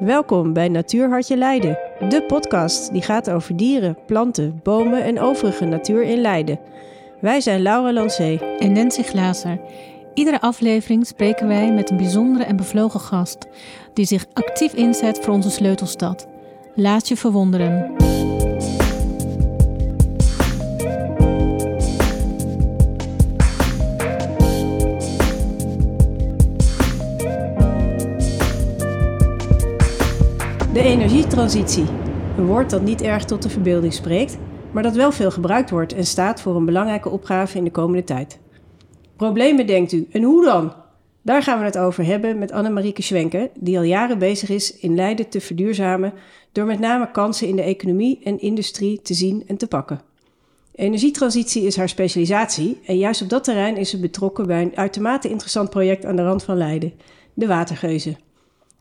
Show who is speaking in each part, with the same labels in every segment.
Speaker 1: Welkom bij Natuurhartje Leiden, de podcast die gaat over dieren, planten, bomen en overige natuur in Leiden. Wij zijn Laura Lancé
Speaker 2: en Nancy Glazer. Iedere aflevering spreken wij met een bijzondere en bevlogen gast die zich actief inzet voor onze sleutelstad. Laat je verwonderen.
Speaker 1: Energietransitie. Een woord dat niet erg tot de verbeelding spreekt, maar dat wel veel gebruikt wordt en staat voor een belangrijke opgave in de komende tijd. Problemen denkt u, en hoe dan? Daar gaan we het over hebben met Annemarieke Schwenke, die al jaren bezig is in Leiden te verduurzamen door met name kansen in de economie en industrie te zien en te pakken. Energietransitie is haar specialisatie en juist op dat terrein is ze betrokken bij een uitermate interessant project aan de rand van Leiden, de Watergeuzen.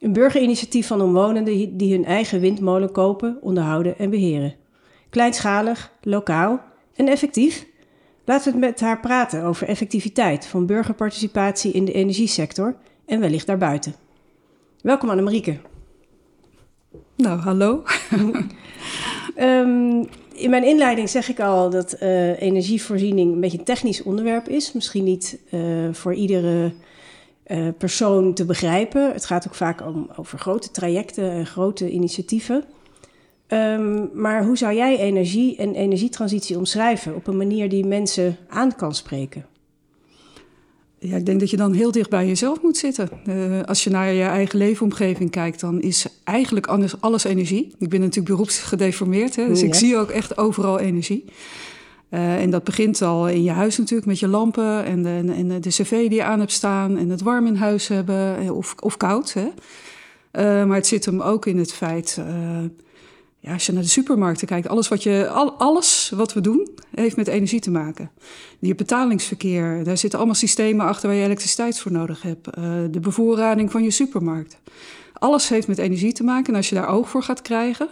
Speaker 1: Een burgerinitiatief van omwonenden die hun eigen windmolen kopen, onderhouden en beheren. Kleinschalig, lokaal en effectief. Laten we met haar praten over effectiviteit van burgerparticipatie in de energiesector en wellicht daarbuiten. Welkom Annemarieke.
Speaker 3: Nou, hallo.
Speaker 1: um, in mijn inleiding zeg ik al dat uh, energievoorziening een beetje een technisch onderwerp is. Misschien niet uh, voor iedere uh, persoon te begrijpen. Het gaat ook vaak om, over grote trajecten en grote initiatieven. Um, maar hoe zou jij energie en energietransitie omschrijven op een manier die mensen aan kan spreken?
Speaker 3: Ja, ik denk dat je dan heel dicht bij jezelf moet zitten. Uh, als je naar je eigen leefomgeving kijkt, dan is eigenlijk alles, energie. Ik ben natuurlijk beroepsgedeformeerd, hè, dus ja. ik zie ook echt overal energie. Uh, en dat begint al in je huis natuurlijk met je lampen en de, en de cv die je aan hebt staan en het warm in huis hebben of, of koud. Hè. Uh, maar het zit hem ook in het feit, ja, als je naar de supermarkten kijkt, alles wat, je, al, alles wat we doen heeft met energie te maken. Je betalingsverkeer, daar zitten allemaal systemen achter waar je elektriciteit voor nodig hebt. de bevoorrading van je supermarkt. Alles heeft met energie te maken en als je daar oog voor gaat krijgen,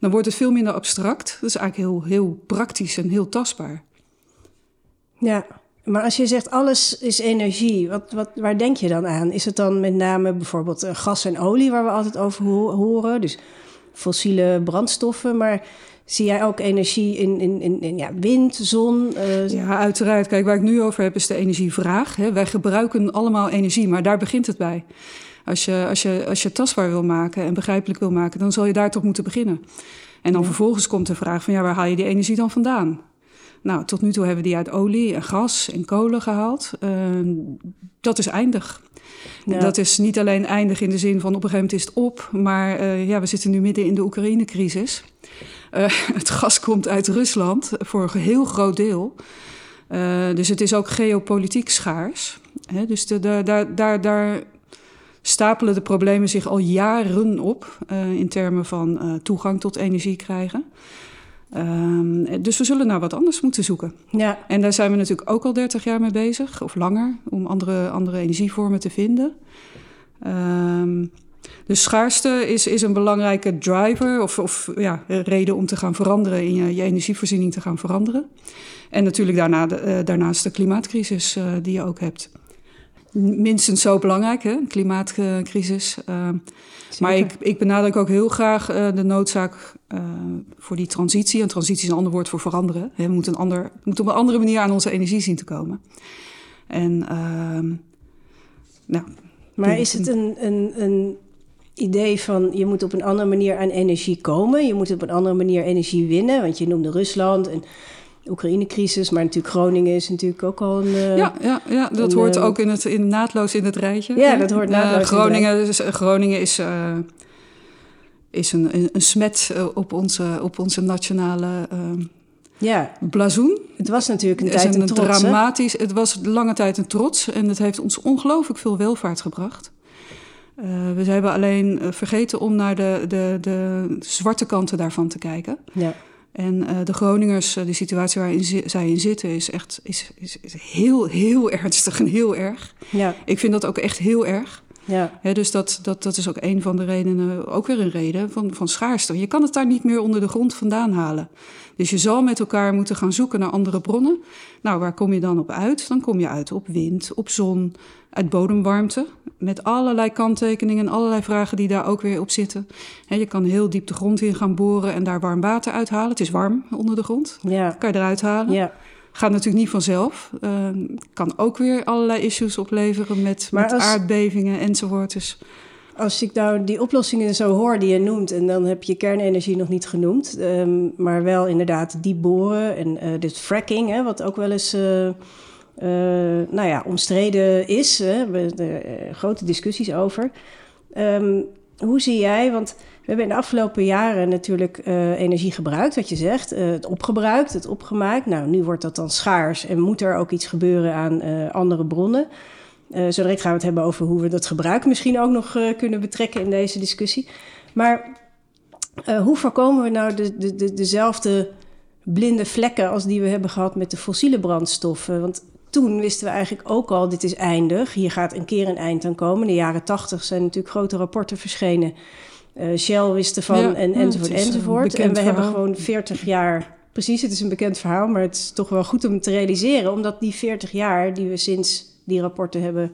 Speaker 3: dan wordt het veel minder abstract. Dat is eigenlijk heel, heel praktisch en heel tastbaar.
Speaker 1: Ja, maar als je zegt alles is energie, wat, wat, waar denk je dan aan? Is het dan met name bijvoorbeeld uh, gas en olie waar we altijd over ho horen? Dus fossiele brandstoffen, maar zie jij ook energie in, in, in, in ja, wind, zon? Uh...
Speaker 3: Ja, uiteraard. Kijk, waar ik nu over heb is de energievraag. Hè. Wij gebruiken allemaal energie, maar daar begint het bij. Als je, als, je, als je tastbaar wil maken en begrijpelijk wil maken, dan zal je daar toch moeten beginnen. En dan ja. vervolgens komt de vraag van ja, waar haal je die energie dan vandaan? Nou, tot nu toe hebben we die uit olie en gas en kolen gehaald. Uh, dat is eindig. Ja. Dat is niet alleen eindig in de zin van op een gegeven moment is het op, maar uh, ja, we zitten nu midden in de Oekraïne-crisis. Uh, het gas komt uit Rusland voor een heel groot deel. Uh, dus het is ook geopolitiek schaars. Hè? Dus de, de, daar, daar, daar stapelen de problemen zich al jaren op uh, in termen van uh, toegang tot energie krijgen. Um, dus we zullen naar wat anders moeten zoeken.
Speaker 1: Ja.
Speaker 3: En daar zijn we natuurlijk ook al 30 jaar mee bezig, of langer, om andere, andere energievormen te vinden. Um, de schaarste is, is een belangrijke driver, of, of ja, reden om te gaan veranderen, in je, je energievoorziening te gaan veranderen. En natuurlijk daarna de, uh, daarnaast de klimaatcrisis die je ook hebt minstens zo belangrijk, hè? klimaatcrisis. Uh, maar ik, ik benadruk ook heel graag uh, de noodzaak uh, voor die transitie. En transitie is een ander woord voor veranderen. We moeten, een ander, we moeten op een andere manier aan onze energie zien te komen. En, ehm, nou,
Speaker 1: maar is het een, een, een idee van je moet op een andere manier aan energie komen? Je moet op een andere manier energie winnen? Want je noemde Rusland en Oekraïne-crisis, maar natuurlijk Groningen is natuurlijk ook al een... Uh,
Speaker 3: ja, ja, ja, dat een, hoort ook in het, in, naadloos in het rijtje.
Speaker 1: Ja, dat hoort naadloos
Speaker 3: uh, Groningen, in het Groningen is, uh, is een, een, een smet op onze, op onze nationale
Speaker 1: ja.
Speaker 3: blazoen.
Speaker 1: Het was natuurlijk een tijd een,
Speaker 3: een
Speaker 1: trots,
Speaker 3: dramatisch. Het was lange tijd een trots en het heeft ons ongelooflijk veel welvaart gebracht. we hebben alleen vergeten om naar de, de, de zwarte kanten daarvan te kijken.
Speaker 1: Ja.
Speaker 3: En uh, de Groningers, uh, de situatie waarin zi zij in zitten, is echt is, is, is heel, heel ernstig en heel erg.
Speaker 1: Ja.
Speaker 3: Ik vind dat ook echt heel erg.
Speaker 1: Ja.
Speaker 3: dus dat, dat, dat is ook een van de redenen, ook weer een reden van, van schaarste. Je kan het daar niet meer onder de grond vandaan halen. Dus je zal met elkaar moeten gaan zoeken naar andere bronnen. Nou, waar kom je dan op uit? Dan kom je uit op wind, op zon, uit bodemwarmte. Met allerlei kanttekeningen en allerlei vragen die daar ook weer op zitten. je kan heel diep de grond in gaan boren en daar warm water uithalen. Het is warm onder de grond.
Speaker 1: Ja.
Speaker 3: kan je eruit halen.
Speaker 1: Ja.
Speaker 3: Gaat natuurlijk niet vanzelf. Uh, kan ook weer allerlei issues opleveren met, met aardbevingen enzovoort. Dus
Speaker 1: als ik nou die oplossingen zo hoor die je noemt, en dan heb je kernenergie nog niet genoemd, um, maar wel inderdaad diep boren en uh, dit fracking, hè, wat ook wel eens uh, uh, nou ja, omstreden is. Hè, we er grote discussies over. Um, hoe zie jij, want we hebben in de afgelopen jaren natuurlijk energie gebruikt, wat je zegt, het opgebruikt, het opgemaakt. Nou, nu wordt dat dan schaars en moet er ook iets gebeuren aan andere bronnen. Uh, zo direct gaan we het hebben over hoe we dat gebruik misschien ook nog kunnen betrekken in deze discussie. Maar hoe voorkomen we nou de, de, de, dezelfde blinde vlekken als die we hebben gehad met de fossiele brandstoffen? Want toen wisten we eigenlijk ook al, dit is eindig. Hier gaat een keer een eind aan komen. In de jaren tachtig zijn natuurlijk grote rapporten verschenen. Shell wist ervan ja, en, enzovoort enzovoort. En we
Speaker 3: verhaal.
Speaker 1: hebben gewoon 40 jaar... Precies, het is een bekend verhaal, maar het is toch wel goed om het te realiseren. Omdat die 40 jaar die we sinds die rapporten hebben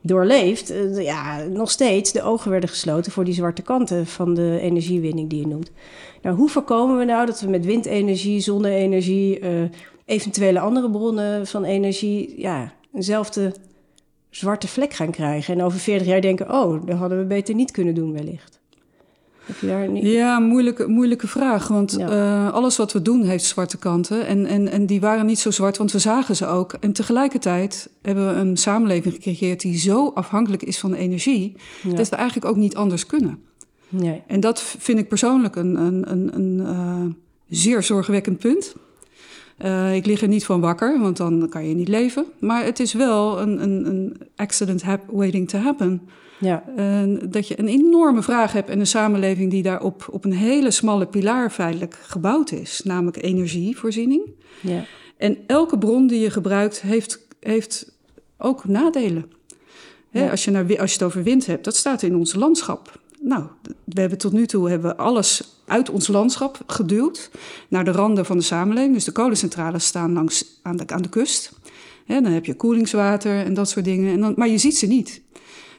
Speaker 1: doorleefd, uh, ja, nog steeds de ogen werden gesloten voor die zwarte kanten van de energiewinning die je noemt. Nou, hoe voorkomen we nou dat we met windenergie, zonne-energie, uh, eventuele andere bronnen van energie, ja, eenzelfde zwarte vlek gaan krijgen en over 40 jaar denken, oh, dat hadden we beter niet kunnen doen wellicht.
Speaker 3: Ja, moeilijke, moeilijke vraag. Want uh, alles wat we doen heeft zwarte kanten. En, en, en die waren niet zo zwart, want we zagen ze ook. En tegelijkertijd hebben we een samenleving gecreëerd die zo afhankelijk is van energie, ja. dat we eigenlijk ook niet anders kunnen.
Speaker 1: Nee.
Speaker 3: En dat vind ik persoonlijk een, een, een, een uh, zeer zorgwekkend punt. Uh, ik lig er niet van wakker, want dan kan je niet leven. Maar het is wel een, een, een accident waiting to happen.
Speaker 1: Ja.
Speaker 3: Uh, dat je een enorme vraag hebt en een samenleving die daarop op een hele smalle pilaar feitelijk gebouwd is, namelijk energievoorziening.
Speaker 1: Ja.
Speaker 3: En elke bron die je gebruikt heeft, heeft ook nadelen. Ja. Hè, als, je naar, als je het over wind hebt, dat staat in ons landschap. Nou, we hebben tot nu toe hebben alles uit ons landschap geduwd naar de randen van de samenleving. Dus de kolencentrales staan langs aan de, aan de kust. Dan heb je koelingswater en dat soort dingen. En dan, maar je ziet ze niet.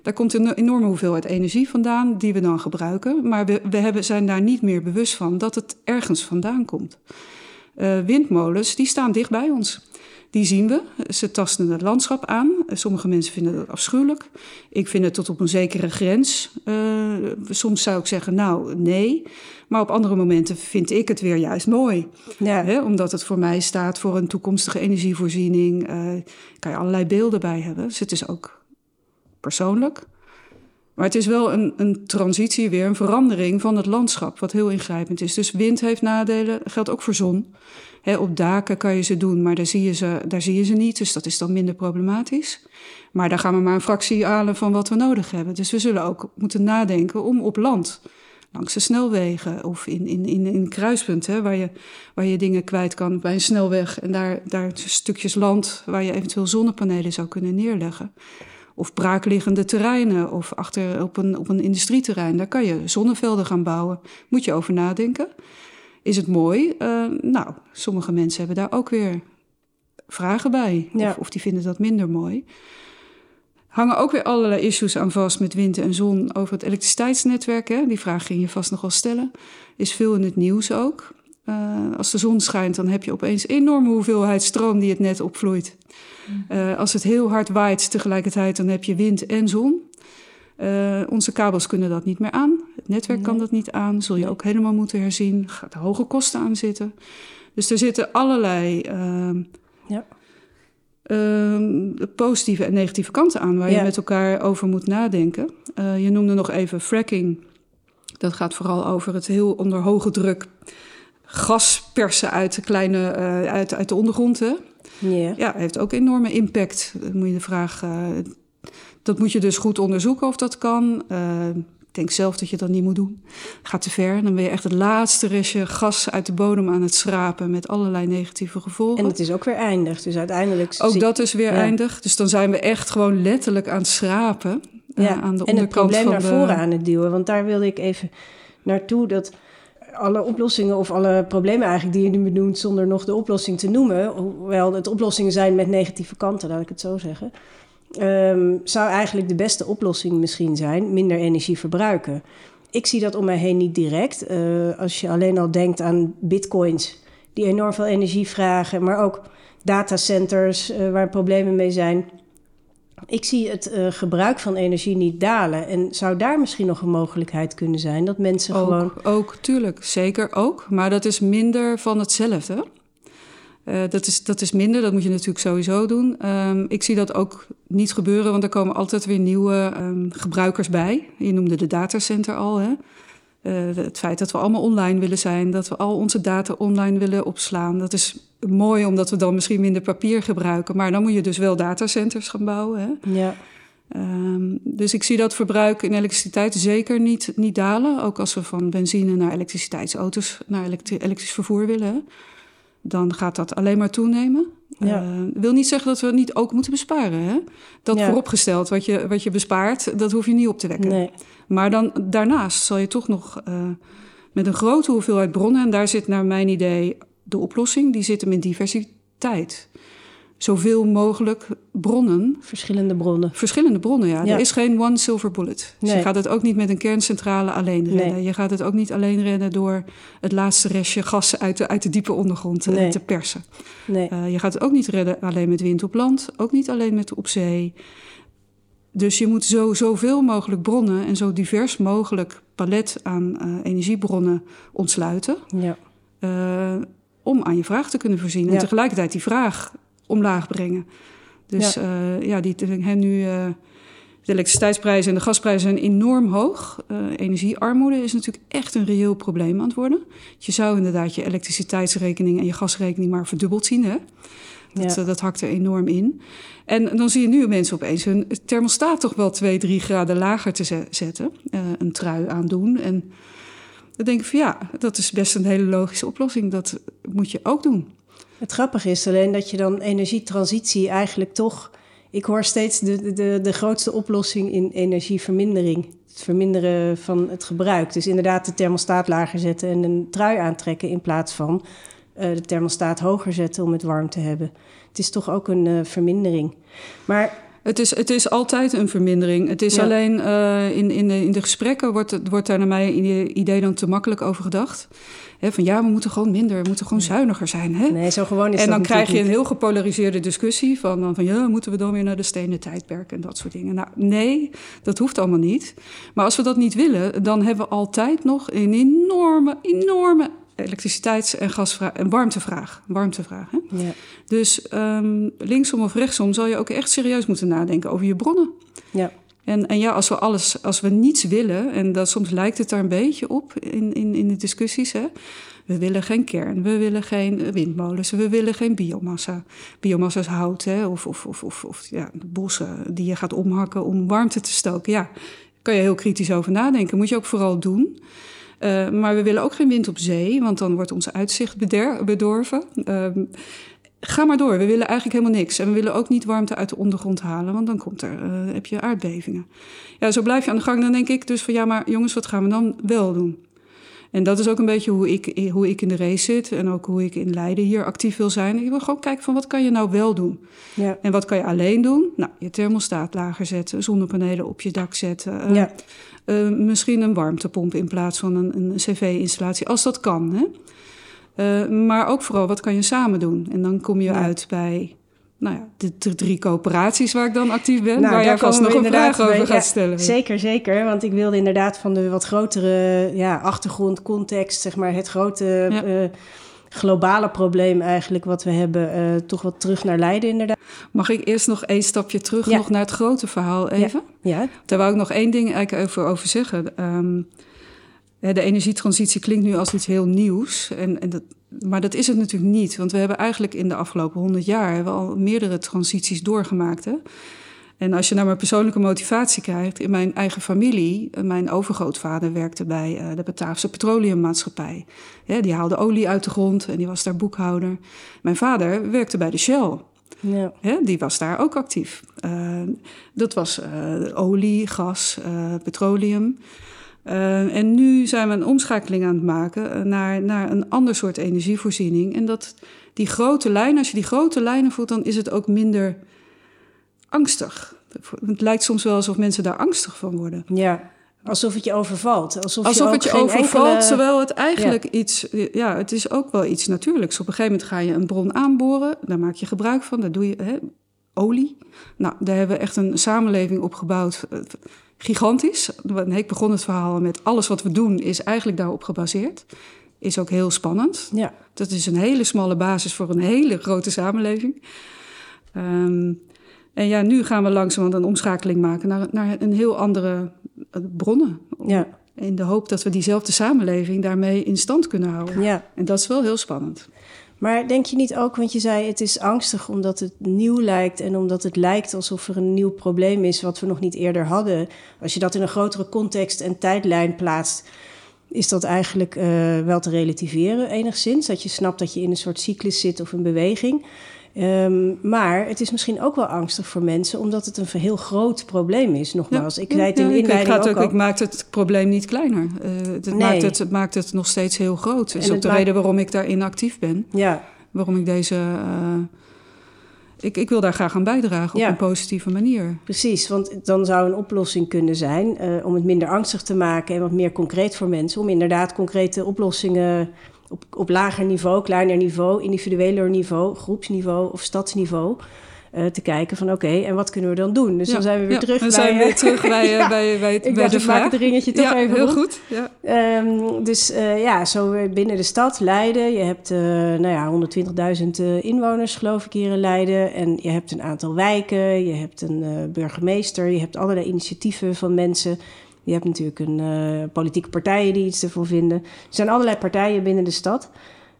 Speaker 3: Daar komt een enorme hoeveelheid energie vandaan die we dan gebruiken. Maar we, we hebben, zijn daar niet meer bewust van dat het ergens vandaan komt. Uh, windmolens, die staan dicht bij ons. Die zien we. Ze tasten het landschap aan. Sommige mensen vinden dat afschuwelijk. Ik vind het tot op een zekere grens. Uh, soms zou ik zeggen, nou, nee. Maar op andere momenten vind ik het weer juist mooi.
Speaker 1: Ja.
Speaker 3: Hè? Omdat het voor mij staat voor een toekomstige energievoorziening. Uh, kan je allerlei beelden bij hebben. Dus het is ook persoonlijk. Maar het is wel een, een transitie weer, een verandering van het landschap, wat heel ingrijpend is. Dus wind heeft nadelen, geldt ook voor zon. op daken kan je ze doen, maar daar zie, je ze, daar zie je ze niet, dus dat is dan minder problematisch. Maar daar gaan we maar een fractie halen van wat we nodig hebben. Dus we zullen ook moeten nadenken om op land, langs de snelwegen of in, in, in, in kruispunten, waar, je, waar je dingen kwijt kan bij een snelweg en daar, daar stukjes land waar je eventueel zonnepanelen zou kunnen neerleggen of braakliggende terreinen of achter op een, op een industrieterrein. Daar kan je zonnevelden gaan bouwen. Moet je over nadenken. Is het mooi? Uh, nou, sommige mensen hebben daar ook weer vragen bij.
Speaker 1: Ja.
Speaker 3: Of, of die vinden dat minder mooi. Hangen ook weer allerlei issues aan vast met wind en zon over het elektriciteitsnetwerk. Hè? Die vraag ging je vast nog wel stellen. Is veel in het nieuws ook. Uh, als de zon schijnt, dan heb je opeens enorme hoeveelheid stroom die het net opvloeit. Uh, als het heel hard waait tegelijkertijd, dan heb je wind en zon. Uh, onze kabels kunnen dat niet meer aan. Het netwerk nee. kan dat niet aan. Zul je ook helemaal moeten herzien. Gaat hoge kosten aan zitten. Dus er zitten allerlei
Speaker 1: ja.
Speaker 3: positieve en negatieve kanten aan waar
Speaker 1: ja.
Speaker 3: je met elkaar over moet nadenken. je noemde nog even fracking. Dat gaat vooral over het heel onder hoge druk gas persen uit de kleine uh, uit, uit de ondergrond. Hè?
Speaker 1: Yeah.
Speaker 3: Ja, heeft ook enorme impact. Dan moet je de vraag. Uh, dat moet je dus goed onderzoeken of dat kan. Uh, ik denk zelf dat je dat niet moet doen. Gaat te ver. Dan ben je echt het laatste restje gas uit de bodem aan het schrapen met allerlei negatieve gevolgen.
Speaker 1: En het is ook weer eindig. Dus uiteindelijk.
Speaker 3: Ook dat is weer ja. eindig. Dus dan zijn we echt gewoon letterlijk aan het schrapen.
Speaker 1: Ja,
Speaker 3: aan de
Speaker 1: en het probleem naar
Speaker 3: de...
Speaker 1: voren aan het duwen. Want daar wilde ik even naartoe dat alle oplossingen of alle problemen eigenlijk die je nu benoemt zonder nog de oplossing te noemen, hoewel het oplossingen zijn met negatieve kanten, laat ik het zo zeggen, ehm, zou eigenlijk de beste oplossing misschien zijn minder energie verbruiken. Ik zie dat om mij heen niet direct. Eh, als je alleen al denkt aan bitcoins die enorm veel energie vragen, maar ook datacenters uh, waar problemen mee zijn. Ik zie het uh, gebruik van energie niet dalen. En zou daar misschien nog een mogelijkheid kunnen zijn dat mensen
Speaker 3: ook,
Speaker 1: gewoon.
Speaker 3: Ook, tuurlijk, zeker ook. Maar dat is minder van hetzelfde. Uh, dat, is, dat is minder, dat moet je natuurlijk sowieso doen. Um, ik zie dat ook niet gebeuren, want er komen altijd weer nieuwe um, gebruikers bij. Je noemde de datacenter al. Hè? Uh, het feit dat we allemaal online willen zijn, dat we al onze data online willen opslaan. Dat is mooi omdat we dan misschien minder papier gebruiken. Maar dan moet je dus wel datacenters gaan bouwen. Hè?
Speaker 1: Ja.
Speaker 3: Um, dus ik zie dat verbruik in elektriciteit zeker niet, niet dalen. Ook als we van benzine naar elektriciteitsauto's, naar elektri elektrisch vervoer willen. Dan gaat dat alleen maar toenemen.
Speaker 1: Ja.
Speaker 3: Uh, wil niet zeggen dat we niet ook moeten besparen. Hè? Dat
Speaker 1: Ja.
Speaker 3: vooropgesteld, wat je, wat je bespaart, dat hoef je niet op te wekken.
Speaker 1: Nee.
Speaker 3: Maar dan daarnaast zal je toch nog uh, met een grote hoeveelheid bronnen, en daar zit naar mijn idee de oplossing, die zit hem in diversiteit. Zoveel mogelijk bronnen,
Speaker 1: Verschillende bronnen.
Speaker 3: verschillende bronnen, ja.
Speaker 1: Ja.
Speaker 3: Er is geen one silver bullet. Dus je gaat het ook niet met een kerncentrale alleen redden.
Speaker 1: Nee.
Speaker 3: Je gaat het ook niet alleen redden door het laatste restje gas uit de, uit de diepe ondergrond eh,
Speaker 1: Nee.
Speaker 3: te persen.
Speaker 1: Nee.
Speaker 3: Uh, je gaat het ook niet redden alleen met wind op land, ook niet alleen met op zee. Dus je moet zo, zoveel mogelijk bronnen en zo divers mogelijk palet aan uh, energiebronnen ontsluiten.
Speaker 1: Ja.
Speaker 3: Uh, om aan je vraag te kunnen voorzien. En tegelijkertijd die vraag omlaag brengen. Dus ja, uh, ja die, hè, nu, uh, de elektriciteitsprijzen en de gasprijzen zijn enorm hoog. Uh, energiearmoede is natuurlijk echt een reëel probleem aan het worden. Je zou inderdaad je elektriciteitsrekening en je gasrekening maar verdubbeld zien. Hè? Dat,
Speaker 1: Ja.
Speaker 3: dat hakt er enorm in. En dan zie je nu mensen opeens hun thermostaat toch wel 2, 3 graden lager te ze- zetten. Een trui aandoen. En dan denk ik van ja, dat is best een hele logische oplossing. Dat moet je ook doen.
Speaker 1: Het grappige is alleen dat je dan energietransitie eigenlijk toch. Ik hoor steeds de, de, de grootste oplossing in energievermindering. Het verminderen van het gebruik. Dus inderdaad de thermostaat lager zetten en een trui aantrekken in plaats van uh, de thermostaat hoger zetten om het warm te hebben. Het is toch ook een uh, vermindering. Maar
Speaker 3: het is, het is altijd een vermindering. Het is
Speaker 1: Ja.
Speaker 3: alleen uh, in, in, de, in de gesprekken wordt, het, wordt daar naar mijn idee dan te makkelijk over gedacht. He, van ja, we moeten gewoon minder, we moeten gewoon zuiniger zijn. Hè?
Speaker 1: nee, zo gewoon is
Speaker 3: en dan krijg je een heel gepolariseerde discussie van, van ja, moeten we dan weer naar de stenen tijdperk en dat soort dingen. Nou, nee, dat hoeft allemaal niet. Maar als we dat niet willen, dan hebben we altijd nog een enorme, enorme elektriciteits- en gasvraag en warmtevraag. warmtevraag hè?
Speaker 1: Ja.
Speaker 3: Dus um, linksom of rechtsom zal je ook echt serieus moeten nadenken over je bronnen.
Speaker 1: Ja.
Speaker 3: En, en ja, als we alles, als we niets willen, en dat, soms lijkt het daar een beetje op in, in, in de discussies. Hè? We willen geen kern, we willen geen windmolens, we willen geen biomassa. Biomassa is hout, hè? Of, of, of, of, of ja, bossen die je gaat omhakken om warmte te stoken. Ja, daar kan je heel kritisch over nadenken. Moet je ook vooral doen. Uh, maar we willen ook geen wind op zee, want dan wordt ons uitzicht beder, bedorven. Uh, ga maar door. We willen eigenlijk helemaal niks. En we willen ook niet warmte uit de ondergrond halen, want dan komt er, uh, heb je aardbevingen. Ja, zo blijf je aan de gang. Dan denk ik dus van ja, maar jongens, wat gaan we dan wel doen? En dat is ook een beetje hoe ik, hoe ik in de race zit en ook hoe ik in Leiden hier actief wil zijn. Ik wil gewoon kijken van wat kan je nou wel doen?
Speaker 1: Ja.
Speaker 3: En wat kan je alleen doen? Nou, je thermostaat lager zetten, zonnepanelen op je dak zetten.
Speaker 1: Ja.
Speaker 3: Uh, misschien een warmtepomp in plaats van een, een cv-installatie, als dat kan. Hè? Uh, maar ook vooral, wat kan je samen doen? En dan kom je
Speaker 1: Ja.
Speaker 3: uit bij nou ja, de, de drie coöperaties waar ik dan actief ben.
Speaker 1: Nou,
Speaker 3: waar jij vast nog een vraag over
Speaker 1: bij.
Speaker 3: gaat
Speaker 1: Ja,
Speaker 3: stellen.
Speaker 1: Zeker, zeker. Want ik wilde inderdaad van de wat grotere ja, achtergrond, context, zeg maar, het grote
Speaker 3: Ja.
Speaker 1: eh, globale probleem eigenlijk wat we hebben, eh, toch wat terug naar Leiden inderdaad.
Speaker 3: Mag ik eerst nog één stapje terug
Speaker 1: Ja.
Speaker 3: nog naar het grote verhaal even?
Speaker 1: Ja,
Speaker 3: Daar wou ik nog één ding eigenlijk over, over zeggen. Um, de energietransitie klinkt nu als iets heel nieuws. En, en dat, maar dat is het natuurlijk niet. Want we hebben eigenlijk in de afgelopen honderd jaar al meerdere transities doorgemaakt. Hè? En als je naar mijn persoonlijke motivatie kijkt, in mijn eigen familie, mijn overgrootvader werkte bij uh, de Bataafse Petroleummaatschappij. Ja, die haalde olie uit de grond en die was daar boekhouder. Mijn vader werkte bij de Shell.
Speaker 1: Ja.
Speaker 3: Die was daar ook actief. Uh, dat was uh, olie, gas, uh, petroleum. en nu zijn we een omschakeling aan het maken naar, naar een ander soort energievoorziening. En dat die grote lijnen, als je die grote lijnen voelt, dan is het ook minder angstig. Het lijkt soms wel alsof mensen daar angstig van worden.
Speaker 1: Ja. Alsof het je overvalt. Alsof,
Speaker 3: Alsof
Speaker 1: je
Speaker 3: het je overvalt,
Speaker 1: enkele...
Speaker 3: terwijl het eigenlijk iets... Ja, het is ook wel iets natuurlijks. Op een gegeven moment ga je een bron aanboren. Daar maak je gebruik van. Daar doe je hè, olie. Nou, daar hebben we echt een samenleving op gebouwd. eh, Gigantisch. Ik begon het verhaal met alles wat we doen is eigenlijk daarop gebaseerd. Is ook heel spannend.
Speaker 1: Ja.
Speaker 3: Dat is een hele smalle basis voor een hele grote samenleving. Um, en ja, nu gaan we langzaam een omschakeling maken naar, naar een heel andere uh, bronnen.
Speaker 1: Ja.
Speaker 3: In de hoop dat we diezelfde samenleving daarmee in stand kunnen houden.
Speaker 1: Ja.
Speaker 3: En dat is wel heel spannend.
Speaker 1: Maar denk je niet ook, want je zei het is angstig omdat het nieuw lijkt en omdat het lijkt alsof er een nieuw probleem is wat we nog niet eerder hadden. Als je dat in een grotere context en tijdlijn plaatst, is dat eigenlijk uh, wel te relativeren enigszins. Dat je snapt dat je in een soort cyclus zit of een beweging. Um, maar het is misschien ook wel angstig voor mensen, omdat het een heel groot probleem is. Nogmaals,
Speaker 3: ja,
Speaker 1: ik zei het in de inleiding ook,
Speaker 3: ook
Speaker 1: al.
Speaker 3: Ik maak het probleem niet kleiner. Uh, het,
Speaker 1: Nee.
Speaker 3: maakt het, het maakt het nog steeds heel groot. Dat is
Speaker 1: En
Speaker 3: ook de
Speaker 1: maakt-
Speaker 3: reden waarom ik daarin actief ben.
Speaker 1: Ja,
Speaker 3: Waarom ik deze... uh, ik, ik wil daar graag aan bijdragen op
Speaker 1: Ja.
Speaker 3: een positieve manier.
Speaker 1: precies. Want dan zou een oplossing kunnen zijn eh, om het minder angstig te maken en wat meer concreet voor mensen. Om inderdaad concrete oplossingen op, op lager niveau, kleiner niveau, individueler niveau, groepsniveau of stadsniveau. eh, te kijken van oké, en wat kunnen we dan doen? Dus dan zijn we weer
Speaker 3: ja,
Speaker 1: terug
Speaker 3: dan
Speaker 1: bij...
Speaker 3: zijn we
Speaker 1: eh,
Speaker 3: weer terug bij, eh,
Speaker 1: Ja.
Speaker 3: bij, bij,
Speaker 1: Ik
Speaker 3: bij
Speaker 1: dacht,
Speaker 3: de
Speaker 1: ik
Speaker 3: vraag.
Speaker 1: het ringetje toch even
Speaker 3: heel
Speaker 1: rond.
Speaker 3: goed. Ja.
Speaker 1: Ehm, dus eh, ja, zo binnen de stad Leiden. Je hebt eh, nou ja, 120.000 eh, inwoners, geloof ik, hier in Leiden. En je hebt een aantal wijken. Je hebt een eh, burgemeester. Je hebt allerlei initiatieven van mensen. Je hebt natuurlijk een eh, politieke partijen die iets ervoor vinden. Er zijn allerlei partijen binnen de stad.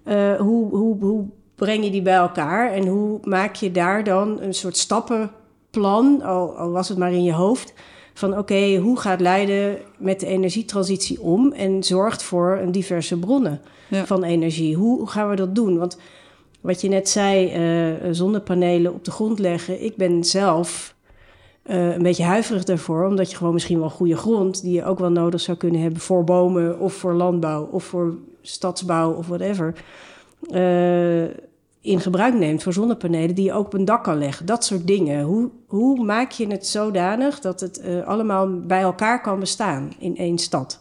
Speaker 1: Eh, hoe, hoe, hoe breng je die bij elkaar? En hoe maak je daar dan een soort stappenplan, al, al was het maar in je hoofd, van oké, hoe gaat Leiden met de energietransitie om en zorgt voor een diverse bronnen
Speaker 3: Ja.
Speaker 1: van energie? Hoe, hoe gaan we dat doen? Want wat je net zei, eh, zonnepanelen op de grond leggen, ik ben zelf eh, een beetje huiverig daarvoor, omdat je gewoon misschien wel goede grond, die je ook wel nodig zou kunnen hebben voor bomen of voor landbouw of voor stadsbouw of whatever, eh, in gebruik neemt voor zonnepanelen die je ook op een dak kan leggen. Dat soort dingen. Hoe, hoe maak je het zodanig dat het eh, allemaal bij elkaar kan bestaan in één stad?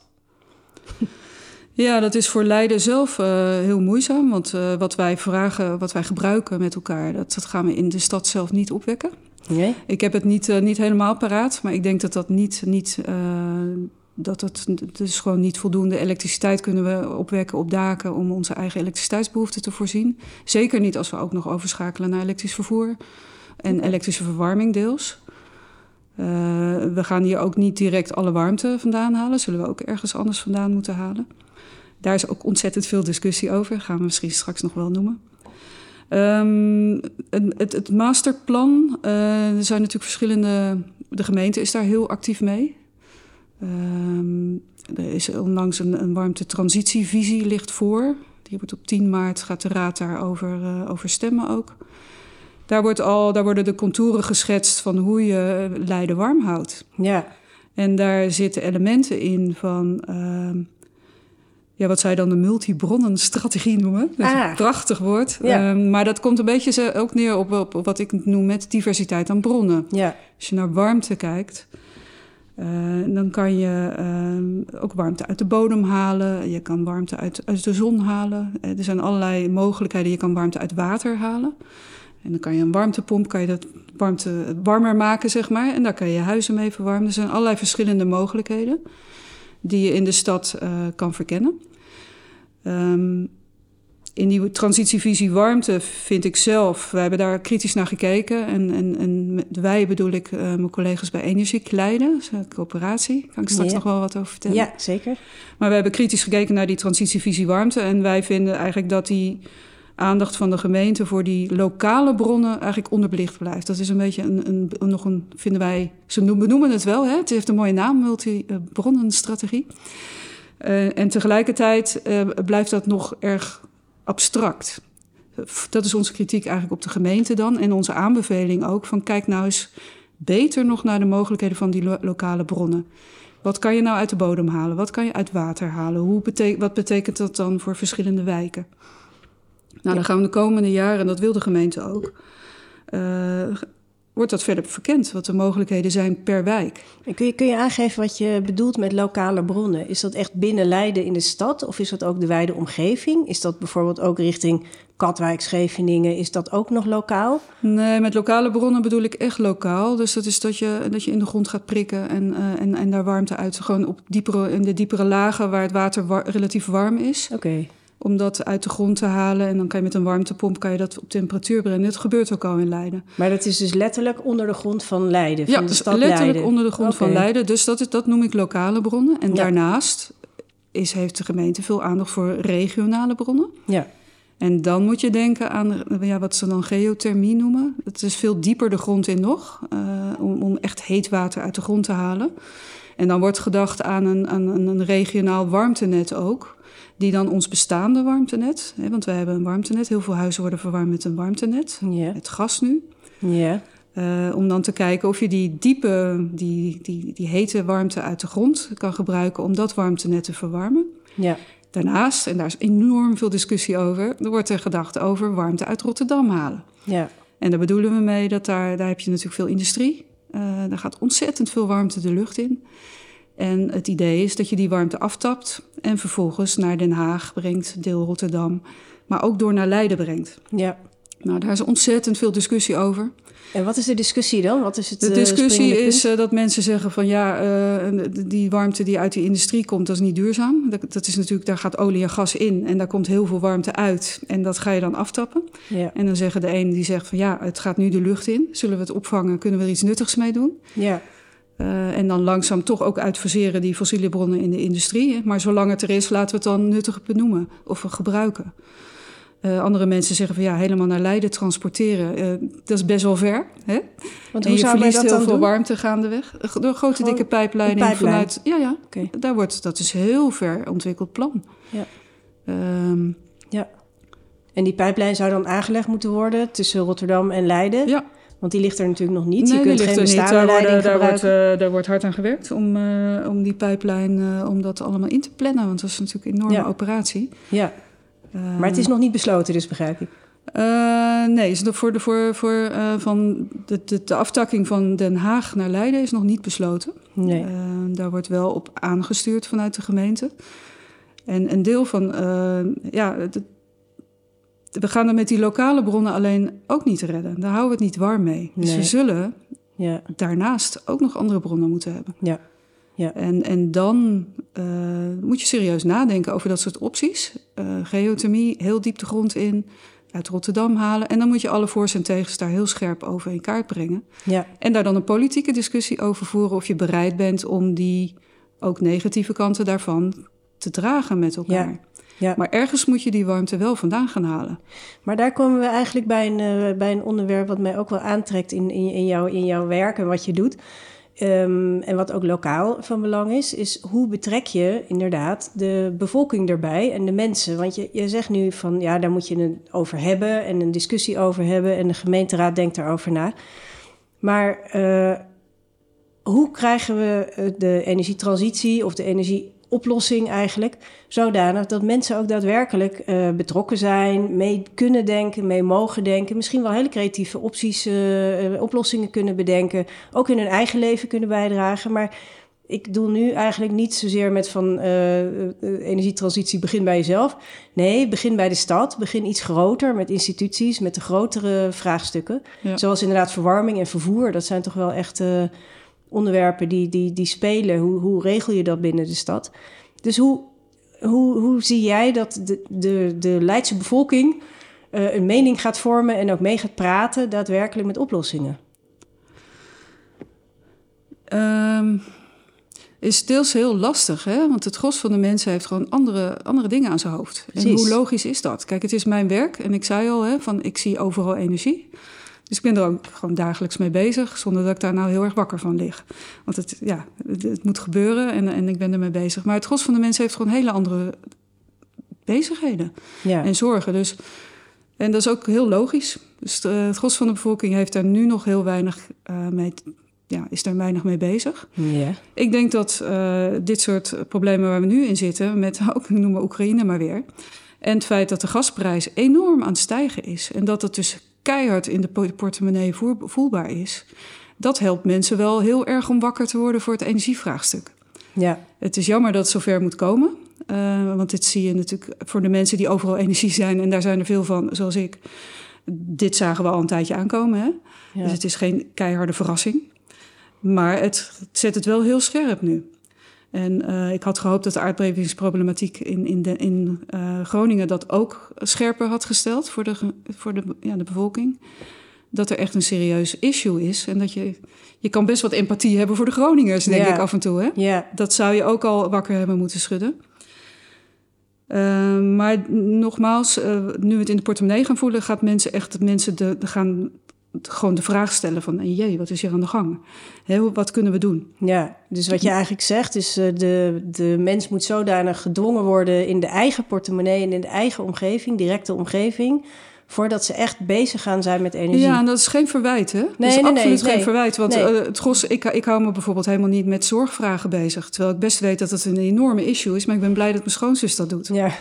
Speaker 3: Ja, dat is voor Leiden zelf eh, heel moeizaam. Want eh, wat wij vragen, wat wij gebruiken met elkaar, dat, dat gaan we in de stad zelf niet opwekken.
Speaker 1: Nee?
Speaker 3: Ik heb het niet, eh, niet helemaal paraat, maar ik denk dat dat niet. niet dat het, het is gewoon niet voldoende elektriciteit kunnen we opwekken op daken om onze eigen elektriciteitsbehoeften te voorzien. Zeker niet als we ook nog overschakelen naar elektrisch vervoer en elektrische verwarming deels. We gaan hier ook niet direct alle warmte vandaan halen. Zullen we ook ergens anders vandaan moeten halen. Daar is ook ontzettend veel discussie over. Gaan we misschien straks nog wel noemen. Ehm, het, het, masterplan, eh, er zijn natuurlijk verschillende... De gemeente is daar heel actief mee. Ehm, er is onlangs een, een warmtetransitievisie ligt voor. Die wordt op 10 maart, gaat de raad daarover uh, over stemmen ook. Daar, wordt al, daar worden de contouren geschetst van hoe je Leiden warm houdt.
Speaker 1: Ja,
Speaker 3: En daar zitten elementen in van... ehm, ja, wat zij dan de multibronnenstrategie noemen. Dat is
Speaker 1: Ah.
Speaker 3: een prachtig woord.
Speaker 1: Ja.
Speaker 3: Ehm, maar dat komt een beetje zo- ook neer op, op, op wat ik noem met diversiteit aan bronnen.
Speaker 1: ja,
Speaker 3: Als je naar warmte kijkt, eh, dan kan je ehm, ook warmte uit de bodem halen. Je kan warmte uit, uit de zon halen. Eh, er zijn allerlei mogelijkheden. Je kan warmte uit water halen. En dan kan je een warmtepomp, kan je dat warmte warmer maken, zeg maar. En daar kan je je huizen mee verwarmen. Er zijn allerlei verschillende mogelijkheden die je in de stad eh, kan verkennen. Ehm, in die transitievisie warmte vind ik zelf, wij hebben daar kritisch naar gekeken. En, en, en met wij bedoel ik eh, mijn collega's bij Energiek Leiden, dat is een coöperatie. Kan ik straks
Speaker 1: Ja.
Speaker 3: nog wel wat over vertellen.
Speaker 1: ja, zeker.
Speaker 3: Maar we hebben kritisch gekeken naar die transitievisie warmte. En wij vinden eigenlijk dat die aandacht van de gemeente voor die lokale bronnen eigenlijk onderbelicht blijft. Dat is een beetje een, een, een- nog een, vinden wij, ze noemen- benoemen het wel, hè? het heeft een mooie naam, multi-bronnenstrategie. Eh, en tegelijkertijd eh, blijft dat nog erg abstract. dat is onze kritiek eigenlijk op de gemeente dan. En onze aanbeveling ook van kijk nou eens beter nog naar de mogelijkheden van die lokale bronnen. Wat kan je nou uit de bodem halen? Wat kan je uit water halen? Hoe wat betekent dat dan voor verschillende wijken? Nou, dan gaan we de komende jaren, en dat wil de gemeente ook, uh, wordt dat verder verkend, wat de mogelijkheden zijn per wijk.
Speaker 1: En kun, je, kun je aangeven wat je bedoelt met lokale bronnen? Is dat echt binnen Leiden in de stad of is dat ook de wijde omgeving? Is dat bijvoorbeeld ook richting Katwijk, Scheveningen, is dat ook nog lokaal?
Speaker 3: Nee, met lokale bronnen bedoel ik echt lokaal. Dus dat is dat je, dat je in de grond gaat prikken en, uh, en, en daar warmte uit. Gewoon op diepere, in de diepere lagen waar het water relatief warm is.
Speaker 1: Oké
Speaker 3: om dat uit de grond te halen. En dan kan je met een warmtepomp kan je dat op temperatuur brengen. Dat gebeurt ook al in Leiden.
Speaker 1: Maar dat is dus letterlijk onder de grond van Leiden, van
Speaker 3: ja,
Speaker 1: de stad
Speaker 3: letterlijk
Speaker 1: Leiden.
Speaker 3: onder de grond van Leiden. Dus dat, is, dat noem ik lokale bronnen. En daarnaast is, heeft de gemeente veel aandacht voor regionale bronnen.
Speaker 1: Ja.
Speaker 3: En dan moet je denken aan ja, wat ze dan geothermie noemen. Het is veel dieper de grond in nog, uh, om, om echt heet water uit de grond te halen. En dan wordt gedacht aan een, aan een regionaal warmtenet ook die dan ons bestaande warmtenet, hè, want wij hebben een warmtenet, heel veel huizen worden verwarmd met een warmtenet,
Speaker 1: ja.
Speaker 3: het gas nu.
Speaker 1: Ja.
Speaker 3: Uh, om dan te kijken of je die diepe, die, die, die hete warmte uit de grond kan gebruiken om dat warmtenet te verwarmen.
Speaker 1: Ja.
Speaker 3: Daarnaast, en daar is enorm veel discussie over, er wordt er gedacht over warmte uit Rotterdam halen.
Speaker 1: Ja.
Speaker 3: En daar bedoelen we mee dat daar, daar heb je natuurlijk veel industrie. Uh, daar gaat ontzettend veel warmte de lucht in. En het idee is dat je die warmte aftapt en vervolgens naar Den Haag brengt, deel Rotterdam, maar ook door naar Leiden brengt.
Speaker 1: Ja.
Speaker 3: Nou, daar is ontzettend veel discussie over.
Speaker 1: En wat is de discussie dan? Wat is het,
Speaker 3: de
Speaker 1: uh,
Speaker 3: discussie is
Speaker 1: uh,
Speaker 3: dat mensen zeggen van ja, uh, die warmte die uit die industrie komt, dat is niet duurzaam. Dat, dat, is natuurlijk, daar gaat olie en gas in en daar komt heel veel warmte uit. En dat ga je dan aftappen.
Speaker 1: Ja.
Speaker 3: En dan zeggen de een die zegt van ja, het gaat nu de lucht in. Zullen we het opvangen? Kunnen we er iets nuttigs mee doen?
Speaker 1: Ja.
Speaker 3: Uh, en dan langzaam toch ook uitfaseren die fossiele bronnen in de industrie. Maar zolang het er is, laten we het dan nuttig benoemen of gebruiken. Uh, andere mensen zeggen van ja, helemaal naar Leiden transporteren, uh, dat is best wel ver. Hè?
Speaker 1: Want
Speaker 3: en
Speaker 1: hoe
Speaker 3: je
Speaker 1: zou
Speaker 3: verliest
Speaker 1: dat
Speaker 3: heel
Speaker 1: dan
Speaker 3: veel
Speaker 1: doen?
Speaker 3: warmte gaandeweg. Door grote
Speaker 1: Gewoon
Speaker 3: dikke pijpleiding
Speaker 1: een pijplijn.
Speaker 3: vanuit. Ja, ja.
Speaker 1: Oké.
Speaker 3: Daar wordt, dat is heel ver ontwikkeld plan.
Speaker 1: Ja.
Speaker 3: Ehm,
Speaker 1: Ja. En die pijplijn zou dan aangelegd moeten worden tussen Rotterdam en Leiden?
Speaker 3: ja.
Speaker 1: Want die ligt er natuurlijk nog niet.
Speaker 3: Nee,
Speaker 1: je
Speaker 3: die
Speaker 1: kunt
Speaker 3: ligt
Speaker 1: geen
Speaker 3: er niet.
Speaker 1: bestaande
Speaker 3: Daar, worden, daar, wordt, eh, daar wordt hard aan gewerkt om, eh, om die pijplijn, eh, om dat allemaal in te plannen. Want dat is natuurlijk een enorme
Speaker 1: Ja.
Speaker 3: operatie.
Speaker 1: Ja, maar het is nog niet besloten, dus begrijp ik.
Speaker 3: Nee, is voor de, voor, voor, van de, de, de aftakking van Den Haag naar Leiden is nog niet besloten.
Speaker 1: Nee.
Speaker 3: Daar wordt wel op aangestuurd vanuit de gemeente. En een deel van, ja, we gaan er met die lokale bronnen alleen ook niet redden. Daar houden we het niet warm mee. Dus
Speaker 1: Nee.
Speaker 3: we zullen
Speaker 1: Ja,
Speaker 3: daarnaast ook nog andere bronnen moeten hebben.
Speaker 1: ja, ja.
Speaker 3: En, en dan eh, moet je serieus nadenken over dat soort opties. Eh, geothermie, heel diep de grond in, uit Rotterdam halen. En dan moet je alle voor's en tegens daar heel scherp over in kaart brengen.
Speaker 1: ja.
Speaker 3: En daar dan een politieke discussie over voeren of je bereid bent om die ook negatieve kanten daarvan te dragen met elkaar.
Speaker 1: Ja, ja.
Speaker 3: Maar ergens moet je die warmte wel vandaan gaan halen.
Speaker 1: Maar daar komen we eigenlijk bij een, eh, bij een onderwerp wat mij ook wel aantrekt in, in, in, jouw, in jouw werk en wat je doet. Ehm, en wat ook lokaal van belang is, is hoe betrek je inderdaad de bevolking erbij en de mensen? Want je, je zegt nu van ja, daar moet je het over hebben en een discussie over hebben en de gemeenteraad denkt daarover na. Maar eh, hoe krijgen we eh, de energietransitie of de energieoplossing eigenlijk zodanig dat mensen ook daadwerkelijk eh, betrokken zijn, mee kunnen denken, mee mogen denken, misschien wel hele creatieve opties, eh, oplossingen kunnen bedenken, ook in hun eigen leven kunnen bijdragen. Maar ik doe nu eigenlijk niet zozeer met van energietransitie begin bij jezelf. Nee, begin bij de stad, begin iets groter met instituties, met de grotere vraagstukken.
Speaker 3: Ja.
Speaker 1: Zoals inderdaad verwarming en vervoer. Dat zijn toch wel echt onderwerpen die, die, die spelen. Hoe, hoe regel je dat binnen de stad? Dus hoe, hoe, hoe zie jij dat de, de, de Leidse bevolking eh, een mening gaat vormen en ook mee gaat praten daadwerkelijk met oplossingen?
Speaker 3: Ehm, is deels heel lastig, hè? want het gros van de mensen heeft gewoon andere, andere dingen aan zijn hoofd. En hoe logisch is dat? Kijk, het is mijn werk en ik zei al, hè, van, ik zie overal energie. Dus ik ben er ook gewoon dagelijks mee bezig, zonder dat ik daar nou heel erg wakker van lig. Want het, ja, het, het moet gebeuren en, en ik ben ermee bezig. Maar het gros van de mensen heeft gewoon hele andere bezigheden
Speaker 1: Ja,
Speaker 3: en zorgen. Dus En dat is ook heel logisch. Dus de- het gros van de bevolking heeft daar nu nog heel weinig eh, mee, ja, is daar weinig mee bezig.
Speaker 1: Ja.
Speaker 3: Ik denk dat eh, dit soort problemen waar we nu in zitten, met ook noem maar Oekraïne maar weer, en het feit dat de gasprijs enorm aan het stijgen is en dat het dus keihard in de po- portemonnee voelbaar is, dat helpt mensen wel heel erg om wakker te worden voor het energievraagstuk.
Speaker 1: Ja.
Speaker 3: Het is jammer dat het zover moet komen. eh, want dit zie je natuurlijk voor de mensen die overal energie zijn. En daar zijn er veel van, zoals ik. Dit zagen we al een tijdje aankomen. Hè?
Speaker 1: Ja.
Speaker 3: Dus het is geen keiharde verrassing. Maar het, het zet het wel heel scherp nu. En eh, ik had gehoopt dat de aardbevingsproblematiek in, in, de, in eh, Groningen dat ook scherper had gesteld voor, de, voor de, ja, de bevolking. Dat er echt een serieus issue is. En dat je, je kan best wat empathie hebben voor de Groningers, denk ik af en toe. Hè? Dat zou je ook al wakker hebben moeten schudden. Eh, maar nogmaals, nu we het in de portemonnee gaan voelen, gaat mensen echt mensen de, de gaan gewoon de vraag stellen van, jee, wat is hier aan de gang? Wat kunnen we doen?
Speaker 1: Ja, dus wat je eigenlijk zegt is uh, de, de mens moet zodanig gedwongen worden in de eigen portemonnee en in de eigen omgeving, directe omgeving, voordat ze echt bezig gaan zijn met energie.
Speaker 3: Ja, en dat is geen verwijt, hè? dat is
Speaker 1: nee, nee,
Speaker 3: absoluut geen
Speaker 1: nee.
Speaker 3: verwijt. Want
Speaker 1: Nee.
Speaker 3: eh, het gros, ik, ik hou me bijvoorbeeld helemaal niet met zorgvragen bezig. Terwijl ik best weet dat het een enorme issue is. Maar ik ben blij dat mijn schoonzus dat doet.
Speaker 1: Ja,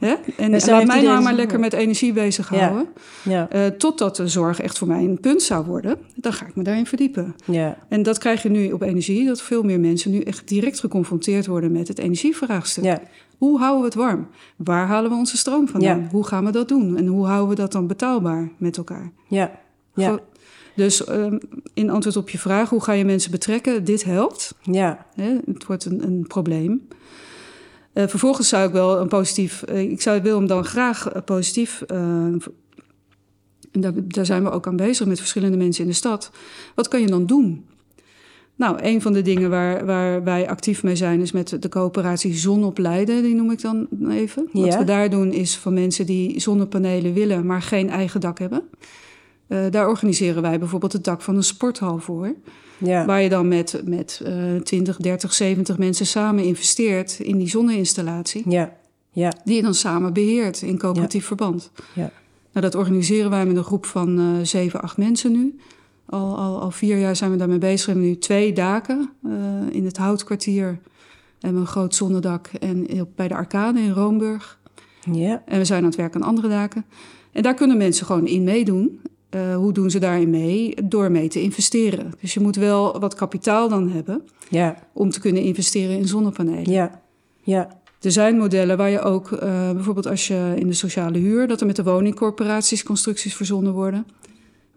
Speaker 3: Hè? En
Speaker 1: En
Speaker 3: laat mij nou maar lekker met energie bezighouden.
Speaker 1: ja,
Speaker 3: Eh, totdat de zorg echt voor mij een punt zou worden. Dan ga ik me daarin verdiepen.
Speaker 1: ja,
Speaker 3: En dat krijg je nu op energie. Dat veel meer mensen nu echt direct geconfronteerd worden met het energievraagstuk.
Speaker 1: ja,
Speaker 3: Hoe houden we het warm? Waar halen we onze stroom vandaan?
Speaker 1: Ja.
Speaker 3: Hoe gaan we dat doen? En hoe houden we dat dan betaalbaar met elkaar?
Speaker 1: ja, ja,
Speaker 3: Dus ehm, in antwoord op je vraag, hoe ga je mensen betrekken? Dit helpt.
Speaker 1: ja?
Speaker 3: Het wordt een, een probleem. Eh, vervolgens zou ik wel een positief... eh, ik zou Willem dan graag eh, positief... eh, en daar, daar zijn we ook aan bezig met verschillende mensen in de stad. Wat kan je dan doen? Nou, een van de dingen waar, waar wij actief mee zijn... is met de coöperatie Zon op Leiden, die noem ik dan even. Wat
Speaker 1: Ja.
Speaker 3: we daar doen is voor mensen die zonnepanelen willen... maar geen eigen dak hebben. Eh, daar organiseren wij bijvoorbeeld het dak van een sporthal voor...
Speaker 1: ja,
Speaker 3: Waar je dan met, met eh 20, 30, 70 mensen samen investeert in die zonneinstallatie.
Speaker 1: ja, ja,
Speaker 3: Die je dan samen beheert in coöperatief verband.
Speaker 1: ja,
Speaker 3: Nou, dat organiseren wij met een groep van eh 7, 8 mensen nu. Al, al, al vier jaar zijn we daarmee bezig. We hebben nu twee daken eh, in het Houtkwartier. En een groot zonnedak en bij de Arcade in Roomburg.
Speaker 1: ja,
Speaker 3: En we zijn aan het werk aan andere daken. En daar kunnen mensen gewoon in meedoen. Eh, hoe doen ze daarin mee? Door mee te investeren. Dus je moet wel wat kapitaal dan hebben
Speaker 1: ja,
Speaker 3: om te kunnen investeren in zonnepanelen.
Speaker 1: ja, ja,
Speaker 3: Er zijn modellen waar je ook, eh, bijvoorbeeld als je in de sociale huur, dat er met de woningcorporaties constructies verzonnen worden.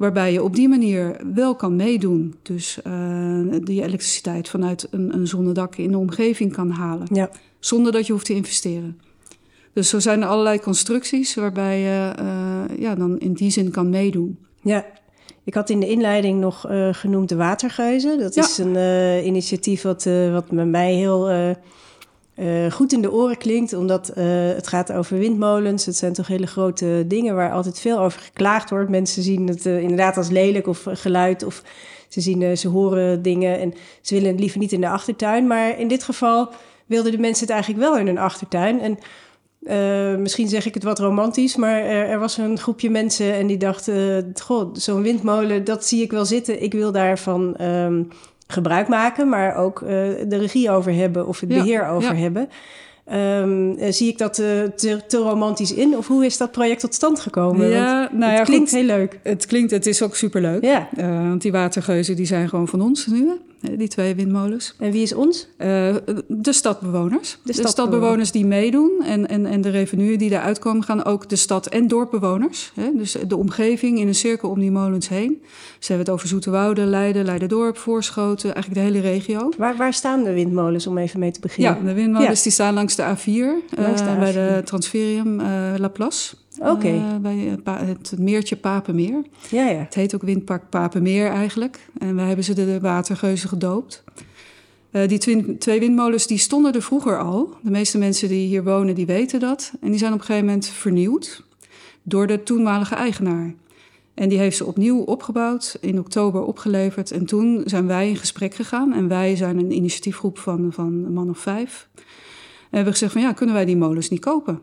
Speaker 3: Waarbij je op die manier wel kan meedoen. Dus eh, die elektriciteit vanuit een, een zonnedak in de omgeving kan halen.
Speaker 1: ja,
Speaker 3: Zonder dat je hoeft te investeren. Dus zo zijn er allerlei constructies waarbij je eh, ja, dan in die zin kan meedoen.
Speaker 1: ja. Ik had in de inleiding nog eh, genoemd de Watergeuzen. Dat
Speaker 3: Ja.
Speaker 1: is een initiatief wat, wat bij mij heel eh, goed in de oren klinkt. Omdat eh, het gaat over windmolens. Het zijn toch hele grote dingen waar altijd veel over geklaagd wordt. Mensen zien het eh, inderdaad als lelijk of geluid. Of ze, zien, ze horen dingen en ze willen het liever niet in de achtertuin. Maar in dit geval wilden de mensen het eigenlijk wel in hun achtertuin. En misschien zeg ik het wat romantisch, maar er, er was een groepje mensen en die dachten: Goh, zo'n windmolen, dat zie ik wel zitten. Ik wil daarvan ehm, gebruik maken, maar ook eh, de regie over hebben of het
Speaker 3: Ja,
Speaker 1: beheer over
Speaker 3: ja.
Speaker 1: hebben. Ehm, eh, zie ik dat eh, te, te romantisch in? Of hoe is dat project tot stand gekomen? Want
Speaker 3: Ja, nou ja,
Speaker 1: het klinkt
Speaker 3: goed.
Speaker 1: heel leuk.
Speaker 3: Het klinkt, het is ook superleuk.
Speaker 1: Ja.
Speaker 3: Eh, want die watergeuzen die zijn gewoon van ons nu? Die twee windmolens.
Speaker 1: En wie is ons?
Speaker 3: Eh, de stadbewoners. De,
Speaker 1: stadbewoners.
Speaker 3: stadbewoners die meedoen en, en, en de revenuen die daaruit komen, gaan ook de stad- en dorpbewoners. Hè? Dus de omgeving in een cirkel om die molens heen. Dus hebben het over Zoeterwoude, Leiden, Leiderdorp, Voorschoten, eigenlijk de hele regio.
Speaker 1: Waar, waar staan de windmolens om even mee te beginnen?
Speaker 3: Ja, de windmolens
Speaker 1: Ja.
Speaker 3: die staan langs de A4,
Speaker 1: Langs de
Speaker 3: eh, bij de
Speaker 1: A4.
Speaker 3: Transferium eh, La
Speaker 1: Oké.
Speaker 3: Eh, bij het, pa- het meertje Papenmeer.
Speaker 1: Ja, ja.
Speaker 3: Het heet ook Windpark Papenmeer eigenlijk. En wij hebben ze de, watergeuzen gedoopt. Eh, die twin- twee windmolens die stonden er vroeger al. De meeste mensen die hier wonen, die weten dat. En die zijn op een gegeven moment vernieuwd door de toenmalige eigenaar. En die heeft ze opnieuw opgebouwd, in oktober opgeleverd. En toen zijn wij in gesprek gegaan. En wij zijn een initiatiefgroep van, van een man of vijf. En hebben gezegd van ja, kunnen wij die molens niet kopen?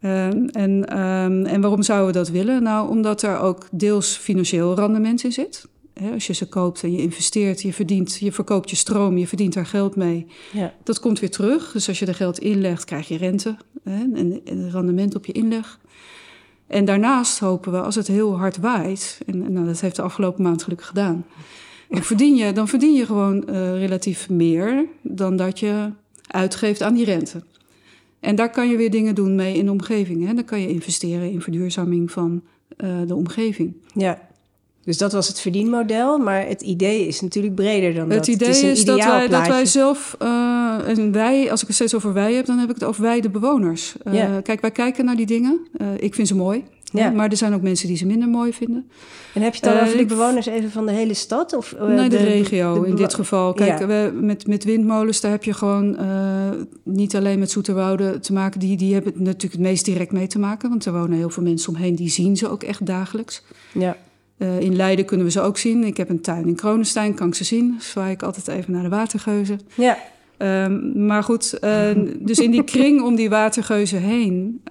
Speaker 3: Ehm, en, ehm, en waarom zouden we dat willen? Nou, omdat er ook deels financieel rendement in zit. Als je ze koopt en je investeert, je verdient, je verkoopt je stroom, je verdient daar geld mee.
Speaker 1: Ja.
Speaker 3: Dat komt weer terug. Dus als je er geld inlegt, krijg je rente hè, en, en rendement op je inleg. En daarnaast hopen we, als het heel hard waait, en, en nou, dat heeft de afgelopen maand gelukkig gedaan, dan verdien je, dan verdien je gewoon eh, relatief meer dan dat je uitgeeft aan die rente. En daar kan je weer dingen doen mee in de omgeving. Hè? Dan kan je investeren in verduurzaming van eh, de omgeving.
Speaker 1: Ja. Dus dat was het verdienmodel, maar het idee is natuurlijk breder dan
Speaker 3: Het
Speaker 1: dat.
Speaker 3: idee
Speaker 1: is,
Speaker 3: dat, wij, dat wij zelf, eh, en wij, als ik het steeds over wij heb, dan heb ik het over wij, de bewoners. Eh. Kijk, wij kijken naar die dingen. Ik vind ze mooi.
Speaker 1: Ja.
Speaker 3: Maar er zijn ook mensen die ze minder mooi vinden.
Speaker 1: En heb je het dan
Speaker 3: Eh,
Speaker 1: over de bewoners even van de hele stad? Of, eh,
Speaker 3: nee, de, regio
Speaker 1: de
Speaker 3: in dit geval. Kijk,
Speaker 1: Ja.
Speaker 3: we, met, met windmolens, daar heb je gewoon eh, niet alleen met Zoeterwoude te maken. Die, die hebben het natuurlijk het meest direct mee te maken. Want er wonen heel veel mensen omheen, die zien ze ook echt dagelijks.
Speaker 1: Ja.
Speaker 3: In Leiden kunnen we ze ook zien. Ik heb een tuin in Kronenstein, kan ik ze zien. Zwaai ik altijd even naar de watergeuzen.
Speaker 1: Ja.
Speaker 3: Ehm, maar goed, dus in die kring om die watergeuzen heen...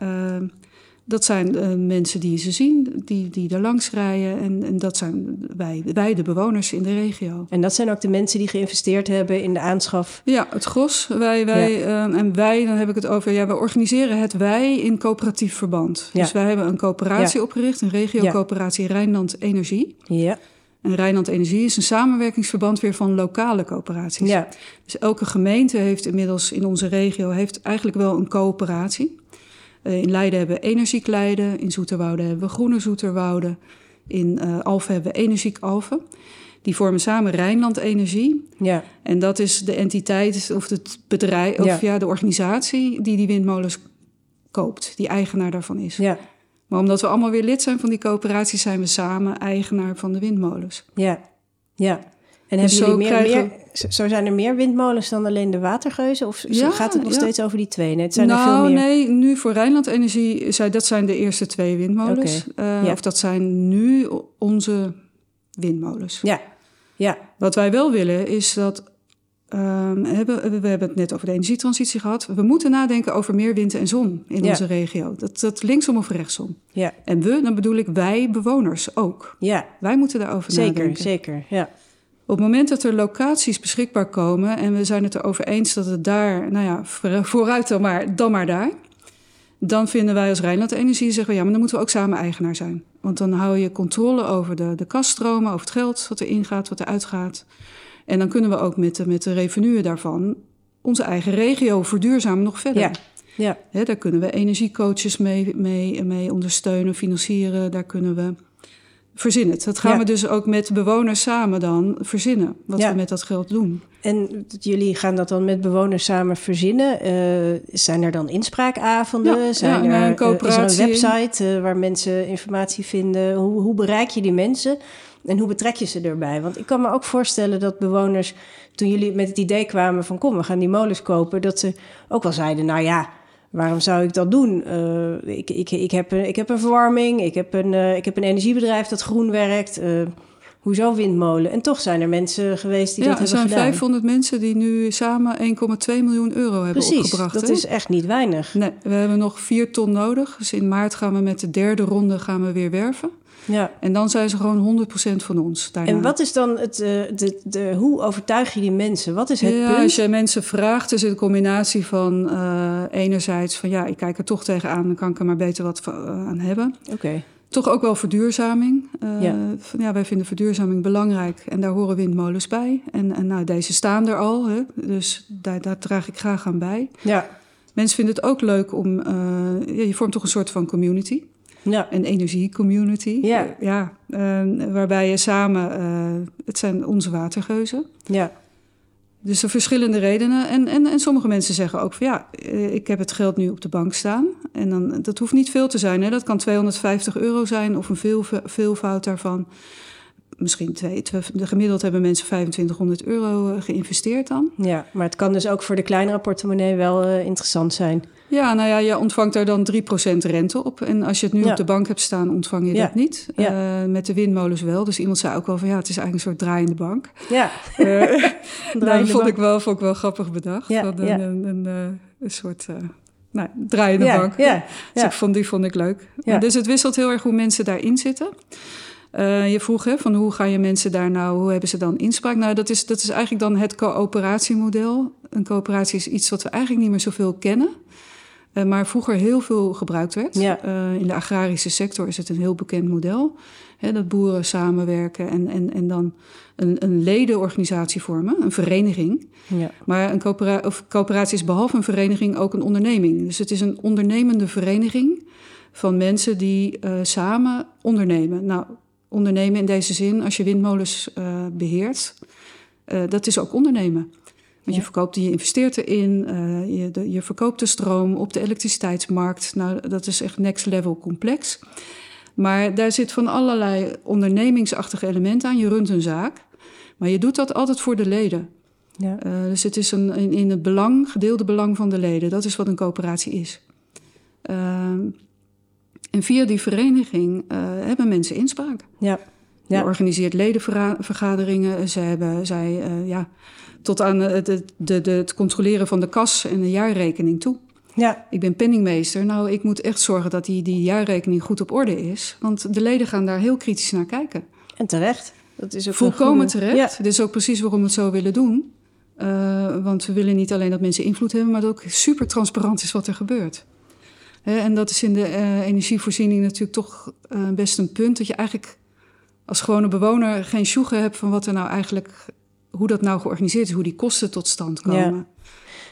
Speaker 3: dat zijn eh, mensen die ze zien, die, die er langs rijden. En, en dat zijn wij, wij, de bewoners in de regio.
Speaker 1: En dat zijn ook de mensen die geïnvesteerd hebben in de aanschaf.
Speaker 3: Ja, het gros. Wij, wij, eh, en wij, dan heb ik het over... Ja, we organiseren het wij in coöperatief verband.
Speaker 1: Ja.
Speaker 3: Dus wij hebben een coöperatie
Speaker 1: Ja.
Speaker 3: opgericht. Een regio-coöperatie Rijnland Energie.
Speaker 1: Ja.
Speaker 3: En Rijnland Energie is een samenwerkingsverband weer van lokale coöperaties.
Speaker 1: Ja.
Speaker 3: Dus elke gemeente heeft inmiddels in onze regio heeft eigenlijk wel een coöperatie. Eh, in Leiden hebben we Energiek Leiden, in Zoeterwoude hebben we Groene Zoeterwoude, in eh Alphen hebben we Energiek Alphen. Die vormen samen Rijnland Energie.
Speaker 1: Ja.
Speaker 3: En dat is de entiteit of het bedrijf, of
Speaker 1: Ja.
Speaker 3: ja. de organisatie die die windmolens koopt, die eigenaar daarvan is.
Speaker 1: Ja.
Speaker 3: Maar omdat we allemaal weer lid zijn van die coöperatie, zijn we samen eigenaar van de windmolens.
Speaker 1: Ja. Ja. En
Speaker 3: Dus
Speaker 1: hebben jullie meer,
Speaker 3: krijgen-
Speaker 1: meer... Zo zijn er meer windmolens dan alleen de watergeuzen? Of
Speaker 3: Ja,
Speaker 1: gaat het nog
Speaker 3: ja.
Speaker 1: steeds over die twee? Nee, het zijn
Speaker 3: nou,
Speaker 1: er veel meer.
Speaker 3: nee, nu voor Rijnland Energie, dat zijn de eerste twee windmolens. Eh,
Speaker 1: ja.
Speaker 3: Of dat zijn nu onze windmolens.
Speaker 1: Ja. Ja.
Speaker 3: Wat wij wel willen is dat. ehm, hebben, we hebben het net over de energietransitie gehad. We moeten nadenken over meer wind en zon in onze regio. Dat, dat linksom of rechtsom.
Speaker 1: Ja.
Speaker 3: En we, dan bedoel ik wij bewoners ook.
Speaker 1: Ja.
Speaker 3: Wij moeten daarover
Speaker 1: Zeker.
Speaker 3: nadenken.
Speaker 1: Zeker. Ja.
Speaker 3: Op het moment dat er locaties beschikbaar komen en we zijn het erover eens dat het daar, nou ja, voor- vooruit dan maar, dan maar daar. Dan vinden wij als Rijnland Energie, zeggen we ja, maar dan moeten we ook samen eigenaar zijn. Want dan hou je controle over de, de kaststromen, over het geld wat er ingaat, wat er uitgaat. En dan kunnen we ook met de, met de revenuen daarvan onze eigen regio verduurzamen nog verder.
Speaker 1: Ja. Ja.
Speaker 3: Daar kunnen we energiecoaches mee, mee, mee ondersteunen, financieren. Daar kunnen we verzinnen. Dat gaan
Speaker 1: Ja.
Speaker 3: we dus ook met bewoners samen dan verzinnen. Wat
Speaker 1: Ja.
Speaker 3: we met dat geld doen.
Speaker 1: En jullie gaan dat dan met bewoners samen verzinnen. Eh, zijn er dan inspraakavonden?
Speaker 3: Ja,
Speaker 1: zijn
Speaker 3: ja,
Speaker 1: er,
Speaker 3: een
Speaker 1: eh, is er een website eh, waar mensen informatie vinden? Hoe, hoe bereik je die mensen? En hoe betrek je ze erbij? Want ik kan me ook voorstellen dat bewoners, toen jullie met het idee kwamen van kom, we gaan die molens kopen, dat ze ook wel zeiden, nou ja, waarom zou ik dat doen? Eh, ik, ik, ik, heb een, ik heb een verwarming, ik heb een, eh, ik heb een energiebedrijf dat groen werkt. eh, hoezo windmolen? En toch zijn er mensen geweest die
Speaker 3: ja,
Speaker 1: dat
Speaker 3: er
Speaker 1: hebben
Speaker 3: zijn
Speaker 1: gedaan.
Speaker 3: 500 mensen die nu samen 1,2 miljoen euro hebben
Speaker 1: Precies,
Speaker 3: opgebracht.
Speaker 1: dat is echt niet weinig.
Speaker 3: Nee, we hebben nog 4 ton nodig. Dus in maart gaan we met de derde ronde gaan we weer werven.
Speaker 1: Ja.
Speaker 3: En dan zijn ze gewoon 100% van ons. Daarna.
Speaker 1: En wat is dan het, eh, de, de, hoe overtuig je die mensen? Wat is het
Speaker 3: ja,
Speaker 1: punt?
Speaker 3: als je mensen vraagt, is het een combinatie van eh, enerzijds van ja, ik kijk er toch tegenaan, dan kan ik er maar beter wat eh, aan hebben.
Speaker 1: Oké,
Speaker 3: Toch ook wel verduurzaming.
Speaker 1: Ja.
Speaker 3: van, ja, wij vinden verduurzaming belangrijk en daar horen windmolens bij. En, en nou, deze staan er al, hè, dus daar, daar draag ik graag aan bij.
Speaker 1: ja.
Speaker 3: Mensen vinden het ook leuk om, ja, je vormt toch een soort van community.
Speaker 1: Ja.
Speaker 3: Een energiecommunity.
Speaker 1: Ja.
Speaker 3: Ja eh, waarbij je samen, eh, het zijn onze watergeuzen.
Speaker 1: ja.
Speaker 3: Dus er verschillende redenen. En, en, en sommige mensen zeggen ook van ja, eh, ik heb het geld nu op de bank staan. En dan, dat hoeft niet veel te zijn. Hè? Dat kan 250 euro zijn of een veel, veelvoud daarvan. Misschien twee, twee, de gemiddeld hebben mensen 2500 euro eh, geïnvesteerd dan.
Speaker 1: Ja, maar het kan dus ook voor de kleinere portemonnee wel interessant zijn.
Speaker 3: Ja, nou ja, je ontvangt daar dan 3% rente op. En als je het nu
Speaker 1: Ja.
Speaker 3: op de bank hebt staan, ontvang je
Speaker 1: Ja.
Speaker 3: dat niet.
Speaker 1: Ja.
Speaker 3: Eh, met de windmolens wel. Dus iemand zei ook wel van ja, het is eigenlijk een soort draaiende bank.
Speaker 1: Ja, Draaiende
Speaker 3: dat vond ik, wel, vond ik wel grappig bedacht. Een, een, een, eh, een soort... nou, draaiende bank.
Speaker 1: ja,
Speaker 3: Dus ik vond, die vond ik leuk.
Speaker 1: Ja.
Speaker 3: Dus het wisselt heel erg hoe mensen daarin zitten. Je vroeg hè, van hoe ga je mensen daar nou, hoe hebben ze dan inspraak? Nou, dat is, dat is eigenlijk dan het coöperatiemodel. Een coöperatie is iets wat we eigenlijk niet meer zoveel kennen. Eh, maar vroeger heel veel gebruikt werd.
Speaker 1: Ja.
Speaker 3: Eh, in de agrarische sector is het een heel bekend model. Hè, dat boeren samenwerken en, en, en dan een, een ledenorganisatie vormen, een vereniging.
Speaker 1: Ja.
Speaker 3: Maar een coöpera of coöperatie is behalve een vereniging ook een onderneming. Dus het is een ondernemende vereniging van mensen die eh, samen ondernemen. Nou, ondernemen in deze zin, als je windmolens eh, beheert, eh, dat is ook ondernemen. Want je verkoopt, je investeert erin, eh, je, de, je verkoopt de stroom op de elektriciteitsmarkt. Nou, dat is echt next level complex. Maar daar zit van allerlei ondernemingsachtige elementen aan. Je runt een zaak, maar je doet dat altijd voor de leden.
Speaker 1: Ja.
Speaker 3: Eh, dus het is een, in, in het belang, gedeelde belang van de leden. Dat is wat een coöperatie is. Ehm, en via die vereniging eh, hebben mensen inspraak.
Speaker 1: Ja.
Speaker 3: Je
Speaker 1: Ja.
Speaker 3: organiseert ledenvergaderingen. Ze hebben, zij, ja, tot aan het, het, de, de, het controleren van de kas en de jaarrekening toe.
Speaker 1: ja.
Speaker 3: Ik ben penningmeester. Nou, ik moet echt zorgen dat die, die jaarrekening goed op orde is. Want de leden gaan daar heel kritisch naar kijken.
Speaker 1: En terecht. Dat is ook een
Speaker 3: Volkomen
Speaker 1: goede-
Speaker 3: terecht.
Speaker 1: Ja.
Speaker 3: Dit is ook precies waarom we het zo willen doen. Eh, want we willen niet alleen dat mensen invloed hebben, maar dat ook super transparant is wat er gebeurt. Hè, en dat is in de eh, energievoorziening natuurlijk toch eh, best een punt. Dat je eigenlijk als gewone bewoner geen sjoegen hebt van wat er nou eigenlijk, hoe dat nou georganiseerd is, hoe die kosten tot stand komen.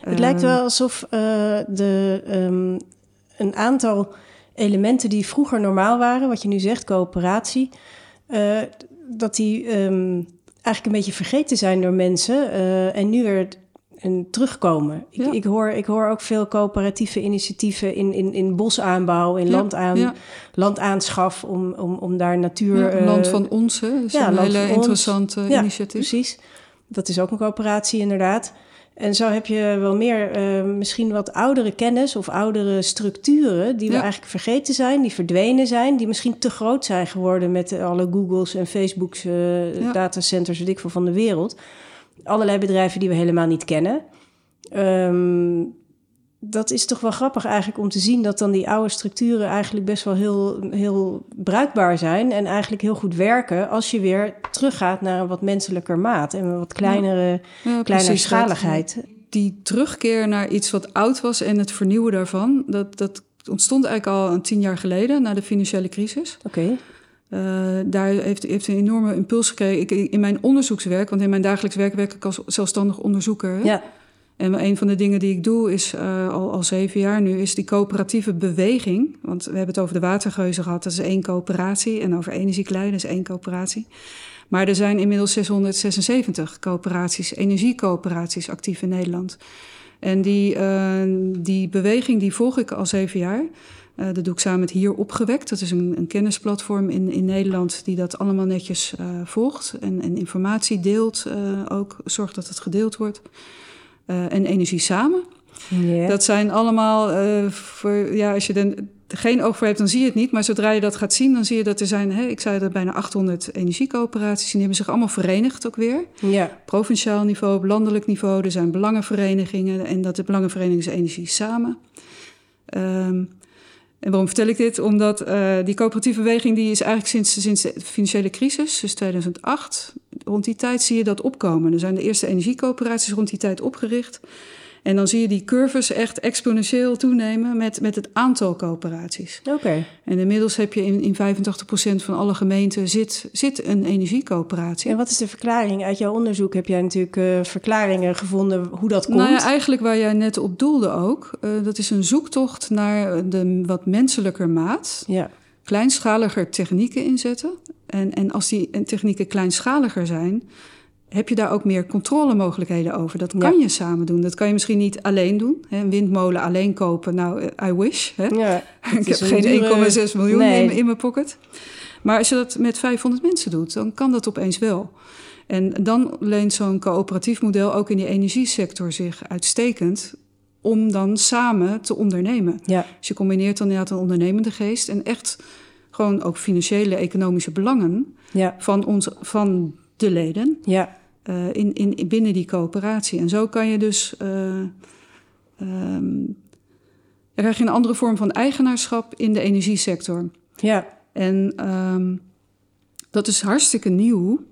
Speaker 1: Het lijkt
Speaker 3: Eh,
Speaker 1: wel alsof eh, de, ehm, een aantal elementen die vroeger normaal waren, wat je nu zegt, coöperatie, eh, dat die ehm, eigenlijk een beetje vergeten zijn door mensen eh, en nu weer en terugkomen. Ik,
Speaker 3: Ja.
Speaker 1: ik, hoor, ik hoor ook veel coöperatieve initiatieven in, in, in bosaanbouw, in
Speaker 3: Ja,
Speaker 1: landaan,
Speaker 3: ja.
Speaker 1: landaanschaf, om, om, om daar natuur...
Speaker 3: Ja, land van ons, hè? Dat is
Speaker 1: ja,
Speaker 3: een hele interessante
Speaker 1: Ja,
Speaker 3: initiatief.
Speaker 1: Precies. Dat is ook een coöperatie, inderdaad. En zo heb je wel meer, eh, misschien wat oudere kennis of oudere structuren die we
Speaker 3: Ja.
Speaker 1: eigenlijk vergeten zijn, die verdwenen zijn, die misschien te groot zijn geworden met alle Googles en Facebooks, eh,
Speaker 3: Ja.
Speaker 1: datacenters, weet ik veel, van de wereld. Allerlei bedrijven die we helemaal niet kennen. Ehm, dat is toch wel grappig eigenlijk om te zien dat dan die oude structuren eigenlijk best wel heel, heel bruikbaar zijn en eigenlijk heel goed werken als je weer teruggaat naar een wat menselijker maat en een wat kleinere,
Speaker 3: Ja,
Speaker 1: kleinere
Speaker 3: dat.
Speaker 1: schaligheid.
Speaker 3: die terugkeer naar iets wat oud was en het vernieuwen daarvan, dat, dat ontstond eigenlijk al een tien jaar geleden na de financiële crisis.
Speaker 1: Oké,
Speaker 3: Eh, daar heeft, heeft een enorme impuls gekregen. Ik, in mijn onderzoekswerk, want in mijn dagelijks werk werk ik als zelfstandig onderzoeker. hè.
Speaker 1: ja,
Speaker 3: En een van de dingen die ik doe is eh, al, al zeven jaar nu, is die coöperatieve beweging. Want we hebben het over de watergeuzen gehad, dat is één coöperatie. En over energieklei, is één coöperatie. Maar er zijn inmiddels 676 coöperaties, energiecoöperaties actief in Nederland. En die, eh, die beweging die volg ik al zeven jaar. Eh, dat doe ik samen met Hier Opgewekt. Dat is een, een kennisplatform in, in Nederland die dat allemaal netjes volgt. En, en informatie deelt ook, zorgt dat het gedeeld wordt. Eh, en Energie Samen. Dat zijn allemaal, eh, voor, ja, als je er geen oog voor hebt, dan zie je het niet. Maar zodra je dat gaat zien, dan zie je dat er zijn, hè, ik zei dat bijna 800 energiecoöperaties. En die hebben zich allemaal verenigd ook weer.
Speaker 1: ja,
Speaker 3: Provinciaal niveau, op landelijk niveau. Er zijn belangenverenigingen. En dat de belangenvereniging is Energie Samen. Ehm, en waarom vertel ik dit? Omdat eh, die coöperatieve beweging die is eigenlijk sinds, sinds de financiële crisis, dus 2008, rond die tijd zie je dat opkomen. Er zijn de eerste energiecoöperaties rond die tijd opgericht. En dan zie je die curves echt exponentieel toenemen met, met het aantal coöperaties.
Speaker 1: oké.
Speaker 3: En inmiddels heb je in, in 85% van alle gemeenten zit, zit een energiecoöperatie.
Speaker 1: En wat is de verklaring? Uit jouw onderzoek heb jij natuurlijk eh, verklaringen gevonden hoe dat komt.
Speaker 3: Nou ja, eigenlijk waar jij net op doelde ook. eh, dat is een zoektocht naar de wat menselijker maat.
Speaker 1: ja,
Speaker 3: Kleinschaliger technieken inzetten. En, en als die technieken kleinschaliger zijn... heb je daar ook meer controlemogelijkheden over. Dat kan
Speaker 1: Ja.
Speaker 3: je samen doen. Dat kan je misschien niet alleen doen. Hè, Een windmolen alleen kopen, nou, eh, I wish. Hè?
Speaker 1: ja.
Speaker 3: Ik heb
Speaker 1: een
Speaker 3: geen
Speaker 1: dure-
Speaker 3: 1,6 miljoen
Speaker 1: Nee.
Speaker 3: in, in mijn pocket. Maar als je dat met 500 mensen doet, dan kan dat opeens wel. En dan leent zo'n coöperatief model ook in die energiesector zich uitstekend om dan samen te ondernemen.
Speaker 1: Ja,
Speaker 3: Dus je combineert dan inderdaad een ondernemende geest en echt gewoon ook financiële, economische belangen
Speaker 1: ja,
Speaker 3: van, ons, van de leden
Speaker 1: ja,
Speaker 3: eh, in, in, binnen die coöperatie. En zo kan je dus eh, ehm, krijg je een andere vorm van eigenaarschap in de energiesector.
Speaker 1: Ja.
Speaker 3: En ehm, dat is hartstikke nieuw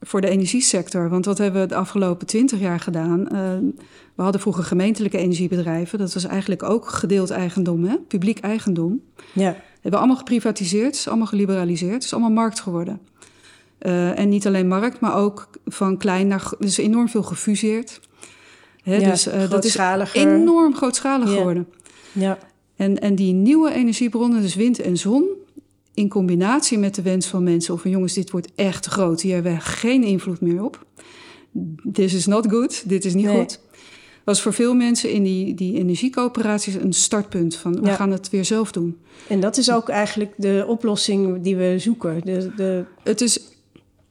Speaker 3: voor de energiesector. Want wat hebben we de afgelopen twintig jaar gedaan? Uh, we hadden vroeger gemeentelijke energiebedrijven. Dat was eigenlijk ook gedeeld eigendom, hè? publiek eigendom.
Speaker 1: Ja.
Speaker 3: Hebben we allemaal geprivatiseerd, is allemaal geliberaliseerd. Het is allemaal markt geworden. Uh, en niet alleen markt, maar ook van klein naar... Dus enorm veel gefuseerd.
Speaker 1: Hè, ja, dus uh, dat is
Speaker 3: enorm grootschalig
Speaker 1: ja.
Speaker 3: geworden.
Speaker 1: Ja.
Speaker 3: En, en die nieuwe energiebronnen, dus wind en zon... in combinatie met de wens van mensen... of van jongens, dit wordt echt groot. Hier hebben we geen invloed meer op. This is not good, dit is niet
Speaker 1: Nee.
Speaker 3: goed. Was voor veel mensen in die, die energiecoöperaties een startpunt van... we
Speaker 1: Ja.
Speaker 3: gaan het weer zelf doen.
Speaker 1: En dat is ook eigenlijk de oplossing die we zoeken. De, de,
Speaker 3: Het is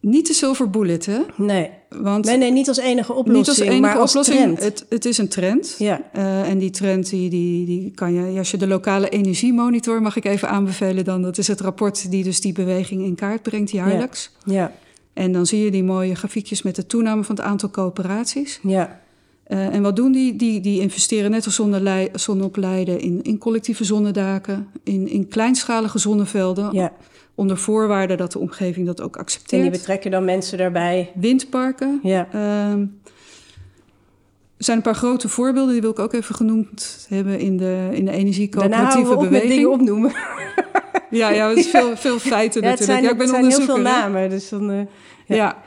Speaker 3: niet de silver bullet, hè?
Speaker 1: nee.
Speaker 3: Want
Speaker 1: nee, nee, niet als enige oplossing,
Speaker 3: niet als enige
Speaker 1: maar als
Speaker 3: oplossing.
Speaker 1: trend.
Speaker 3: Het, het is een trend.
Speaker 1: Ja,
Speaker 3: Eh, en die trend die, die, die kan je, als je de lokale energiemonitor mag ik even aanbevelen, dan dat is het rapport die dus die beweging in kaart brengt jaarlijks.
Speaker 1: ja,
Speaker 3: En dan zie je die mooie grafiekjes met de toename van het aantal coöperaties.
Speaker 1: ja,
Speaker 3: Eh, en wat doen die? Die, die investeren net als zonne- zonneopleiden in, in collectieve zonnedaken, in, in kleinschalige zonnevelden,
Speaker 1: ja.
Speaker 3: onder voorwaarde dat de omgeving dat ook
Speaker 1: En
Speaker 3: accepteert.
Speaker 1: die betrekken dan mensen daarbij.
Speaker 3: Windparken,
Speaker 1: Ja,
Speaker 3: Ehm, er zijn een paar grote voorbeelden, die wil ik ook even genoemd hebben in de, in de
Speaker 1: daarna houden
Speaker 3: energiecoöperatieve
Speaker 1: we met
Speaker 3: beweging.
Speaker 1: dingen opnoemen.
Speaker 3: Ja, ja, het is veel, veel feiten
Speaker 1: Ja,
Speaker 3: natuurlijk.
Speaker 1: zijn,
Speaker 3: ja, ik ben
Speaker 1: het zijn heel veel namen. Dus dan, eh,
Speaker 3: Ja.
Speaker 1: Ja.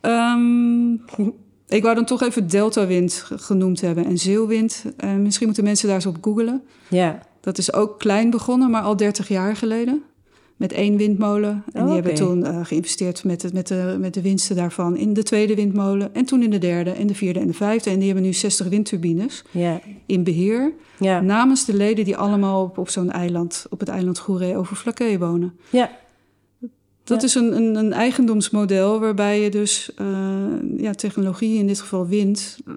Speaker 3: Ehm, ik wou dan toch even deltawind ge- genoemd hebben en zeewind. Eh, misschien moeten mensen daar eens op googelen.
Speaker 1: ja,
Speaker 3: Dat is ook klein begonnen, maar al 30 jaar geleden. Met één windmolen. En
Speaker 1: Oh,
Speaker 3: die hebben
Speaker 1: oké.
Speaker 3: toen eh, geïnvesteerd met, het, met, de, met de winsten daarvan in de tweede windmolen. En toen in de derde en de vierde en de vijfde. En die hebben nu 60 windturbines
Speaker 1: ja,
Speaker 3: in beheer.
Speaker 1: ja,
Speaker 3: Namens de leden die allemaal op, op zo'n eiland, op het eiland Goeree over Flakkee wonen.
Speaker 1: ja,
Speaker 3: Dat
Speaker 1: Ja.
Speaker 3: is een, een, een eigendomsmodel waarbij je dus eh, ja, technologie, in dit geval wind, eh,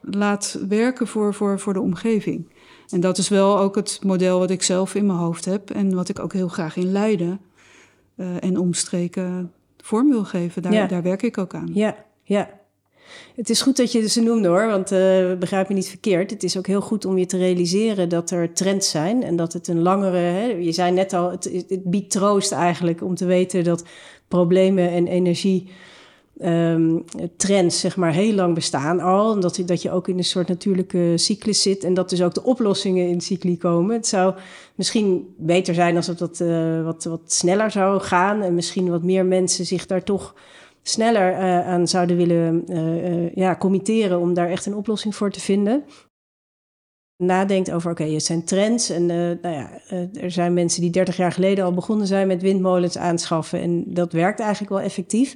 Speaker 3: laat werken voor, voor, voor de omgeving. En dat is wel ook het model wat ik zelf in mijn hoofd heb en wat ik ook heel graag in Leiden eh, en omstreken vorm wil geven. Daar,
Speaker 1: Ja.
Speaker 3: daar werk ik ook aan.
Speaker 1: ja, ja. Het is goed dat je ze noemde hoor, want eh begrijp me niet verkeerd. Het is ook heel goed om je te realiseren dat er trends zijn en dat het een langere. Hè, je zei net al, het, biedt troost eigenlijk om te weten dat problemen en energie. ehm, trends, zeg maar, heel lang bestaan al. En dat, je- dat je ook in een soort natuurlijke cyclus zit. En dat dus ook de oplossingen in cycli komen. Het zou misschien beter zijn als het wat, eh, wat, wat sneller zou gaan. En misschien wat meer mensen zich daar toch sneller eh, aan zouden willen eh, eh, ja, committeren om daar echt een oplossing voor te vinden. Nadenkt over, oké, het zijn trends. En nou ja, er zijn mensen die 30 jaar geleden al begonnen zijn met windmolens aanschaffen. En dat werkt eigenlijk wel effectief.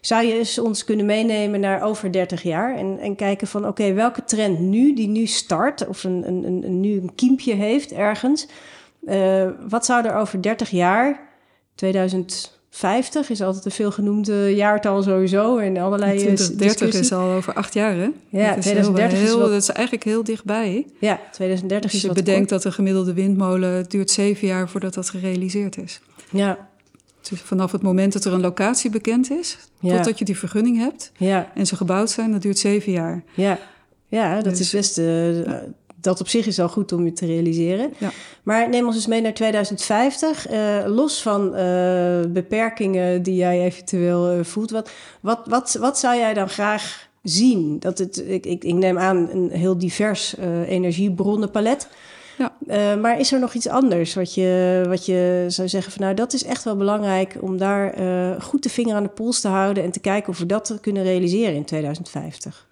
Speaker 1: Zou je eens ons kunnen meenemen naar over 30 jaar en, en kijken van, oké, welke trend nu, die nu start, of een, een, een, een- nu een kiempje heeft ergens. wat zou er over 30 jaar, 2050 is altijd een veelgenoemde jaartal sowieso. En allerlei eh,
Speaker 3: 2030
Speaker 1: discussie.
Speaker 3: is al over acht jaar, hè?
Speaker 1: Ja,
Speaker 3: dat is
Speaker 1: 2030 is
Speaker 3: heel,
Speaker 1: wel-
Speaker 3: dat is eigenlijk heel dichtbij.
Speaker 1: Ja, 2030
Speaker 3: Als
Speaker 1: is
Speaker 3: je
Speaker 1: wat
Speaker 3: bedenkt
Speaker 1: kort.
Speaker 3: dat een gemiddelde windmolen het duurt zeven jaar voordat dat gerealiseerd is.
Speaker 1: Ja,
Speaker 3: Dus vanaf het moment dat er een locatie bekend is,
Speaker 1: Ja.
Speaker 3: totdat je die vergunning hebt
Speaker 1: ja,
Speaker 3: en ze gebouwd zijn, dat duurt zeven jaar.
Speaker 1: ja. Ja, dat
Speaker 3: Dus-
Speaker 1: is best... eh, dat op zich is al goed om je te realiseren.
Speaker 3: Ja.
Speaker 1: Maar neem ons eens mee naar 2050. eh, los van eh, beperkingen die jij eventueel eh, voelt. Wat, wat, wat, wat zou jij dan graag zien? Dat het, ik, ik, ik neem aan een heel divers energiebronnenpalet.
Speaker 3: Ja.
Speaker 1: Maar is er nog iets anders wat je, wat je zou zeggen van nou dat is echt wel belangrijk om daar goed de vinger aan de pols te houden en te kijken of we dat kunnen realiseren in 2050?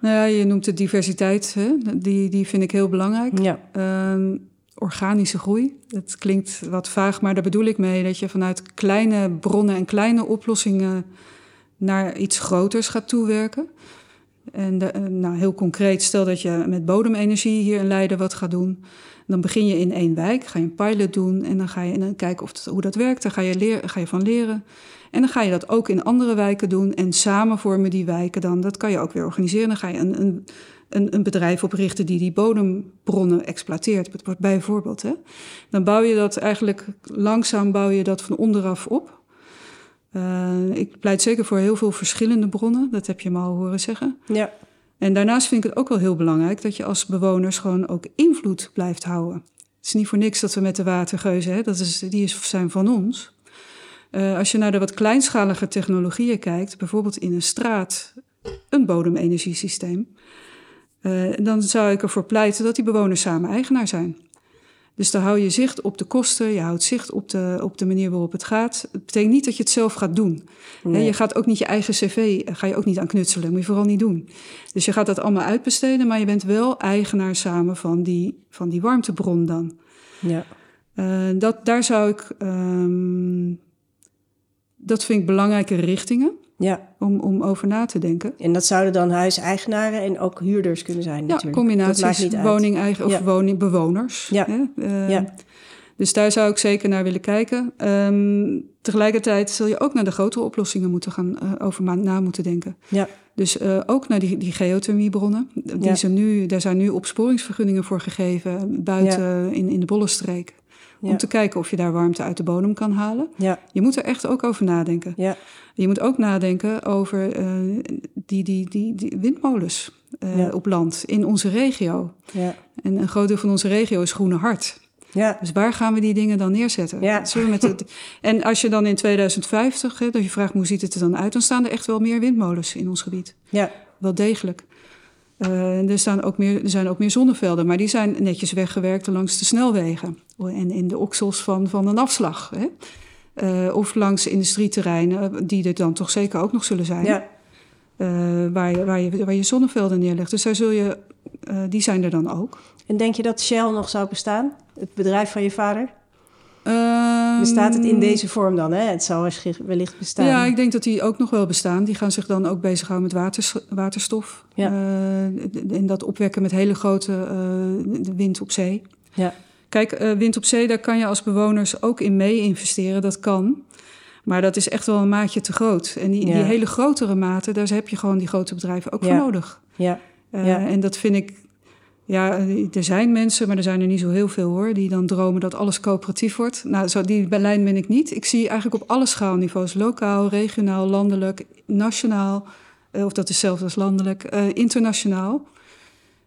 Speaker 3: Nou ja, je noemt de diversiteit, hè? Die, die vind ik heel belangrijk.
Speaker 1: Ja,
Speaker 3: Ehm, organische groei. Het klinkt wat vaag, maar daar bedoel ik mee dat je vanuit kleine bronnen en kleine oplossingen naar iets groters gaat toewerken. En eh, nou, heel concreet, stel dat je met bodemenergie hier in Leiden wat gaat doen. Dan begin je in één wijk, ga je een pilot doen en dan ga je en dan kijken of hoe dat werkt. Daar ga je, ga je van leren. En dan ga je dat ook in andere wijken doen en samen vormen die wijken dan. Dat kan je ook weer organiseren. Dan ga je een, een, een, een bedrijf oprichten die die bodembronnen exploiteert, bijvoorbeeld. Hè? Dan bouw je dat eigenlijk langzaam bouw je dat van onderaf op. Eh, ik pleit zeker voor heel veel verschillende bronnen, dat heb je me al horen zeggen.
Speaker 1: ja,
Speaker 3: En daarnaast vind ik het ook wel heel belangrijk dat je als bewoners gewoon ook invloed blijft houden. Het is niet voor niks dat we met de watergeuzen, hè, dat is, die is, zijn van ons. Uh, als je naar de wat kleinschalige technologieën kijkt, bijvoorbeeld in een straat, een bodemenergiesysteem, uh, dan zou ik ervoor pleiten dat die bewoners samen eigenaar zijn. Dus dan hou je zicht op de kosten, je houdt zicht op de, op de manier waarop het gaat. Het betekent niet dat je het zelf gaat doen. Nee. je gaat ook niet je eigen cv, ga je ook niet aan knutselen, moet je vooral niet doen. Dus je gaat dat allemaal uitbesteden, maar je bent wel eigenaar samen van die, van die warmtebron dan.
Speaker 1: Ja.
Speaker 3: Uh, dat, daar zou ik, um, dat vind ik belangrijke richtingen.
Speaker 1: Ja.
Speaker 3: Om, om over na te denken.
Speaker 1: En dat zouden dan huiseigenaren en ook huurders kunnen zijn
Speaker 3: ja,
Speaker 1: natuurlijk.
Speaker 3: combinaties woning-eigen of ja. woningbewoners.
Speaker 1: Ja.
Speaker 3: Uh,
Speaker 1: ja.
Speaker 3: Dus daar zou ik zeker naar willen kijken. Um, tegelijkertijd zul je ook naar de grotere oplossingen moeten gaan, uh, over na moeten denken.
Speaker 1: Ja.
Speaker 3: Dus uh, ook naar die, die geothermiebronnen. Die
Speaker 1: Ja.
Speaker 3: zijn nu, daar zijn nu opsporingsvergunningen voor gegeven buiten in, in de Bollenstreek. Om te kijken of je daar warmte uit de bodem kan halen.
Speaker 1: Ja.
Speaker 3: Je moet er echt ook over nadenken.
Speaker 1: Ja.
Speaker 3: Je moet ook nadenken over eh, die, die, die, die windmolens eh, op land in onze regio.
Speaker 1: Ja.
Speaker 3: En een groot deel van onze regio is groene hart.
Speaker 1: Ja.
Speaker 3: Dus waar gaan we die dingen dan neerzetten?
Speaker 1: Ja.
Speaker 3: Zullen we met het, en als je dan in 2050, hè, dat je vraagt hoe ziet het er dan uit, dan staan er echt wel meer windmolens in ons gebied.
Speaker 1: Ja.
Speaker 3: Wel degelijk. Eh, er, staan ook meer, er zijn ook meer zonnevelden, maar die zijn netjes weggewerkt langs de snelwegen. En in de oksels van, van een afslag. Hè? Eh, of langs industrieterreinen, die er dan toch zeker ook nog zullen zijn.
Speaker 1: Ja.
Speaker 3: Eh, waar, je, waar, je, waar je zonnevelden neerlegt. Dus daar zul je, eh, die zijn er dan ook.
Speaker 1: En denk je dat Shell nog zou bestaan? Het bedrijf van je vader?
Speaker 3: Ehm,
Speaker 1: Bestaat het in deze vorm dan? Hè? Het zou waarsch- wellicht bestaan.
Speaker 3: Ja, ik denk dat die ook nog wel bestaan. Die gaan zich dan ook bezighouden met waters, waterstof.
Speaker 1: Ja.
Speaker 3: Eh, en dat opwekken met hele grote eh, wind op zee.
Speaker 1: Ja.
Speaker 3: Kijk, eh, wind op zee, daar kan je als bewoners ook in mee investeren. Dat kan. Maar dat is echt wel een maatje te groot. En die,
Speaker 1: Ja.
Speaker 3: die hele grotere maten, daar heb je gewoon die grote bedrijven ook
Speaker 1: Ja.
Speaker 3: voor nodig.
Speaker 1: Ja. Ja.
Speaker 3: En dat vind ik. Ja, er zijn mensen, maar er zijn er niet zo heel veel hoor, die dan dromen dat alles coöperatief wordt. Nou, zo, die lijn ben ik niet. Ik zie eigenlijk op alle schaalniveaus, lokaal, regionaal, landelijk, nationaal, eh, of dat is hetzelfde als landelijk, eh, internationaal.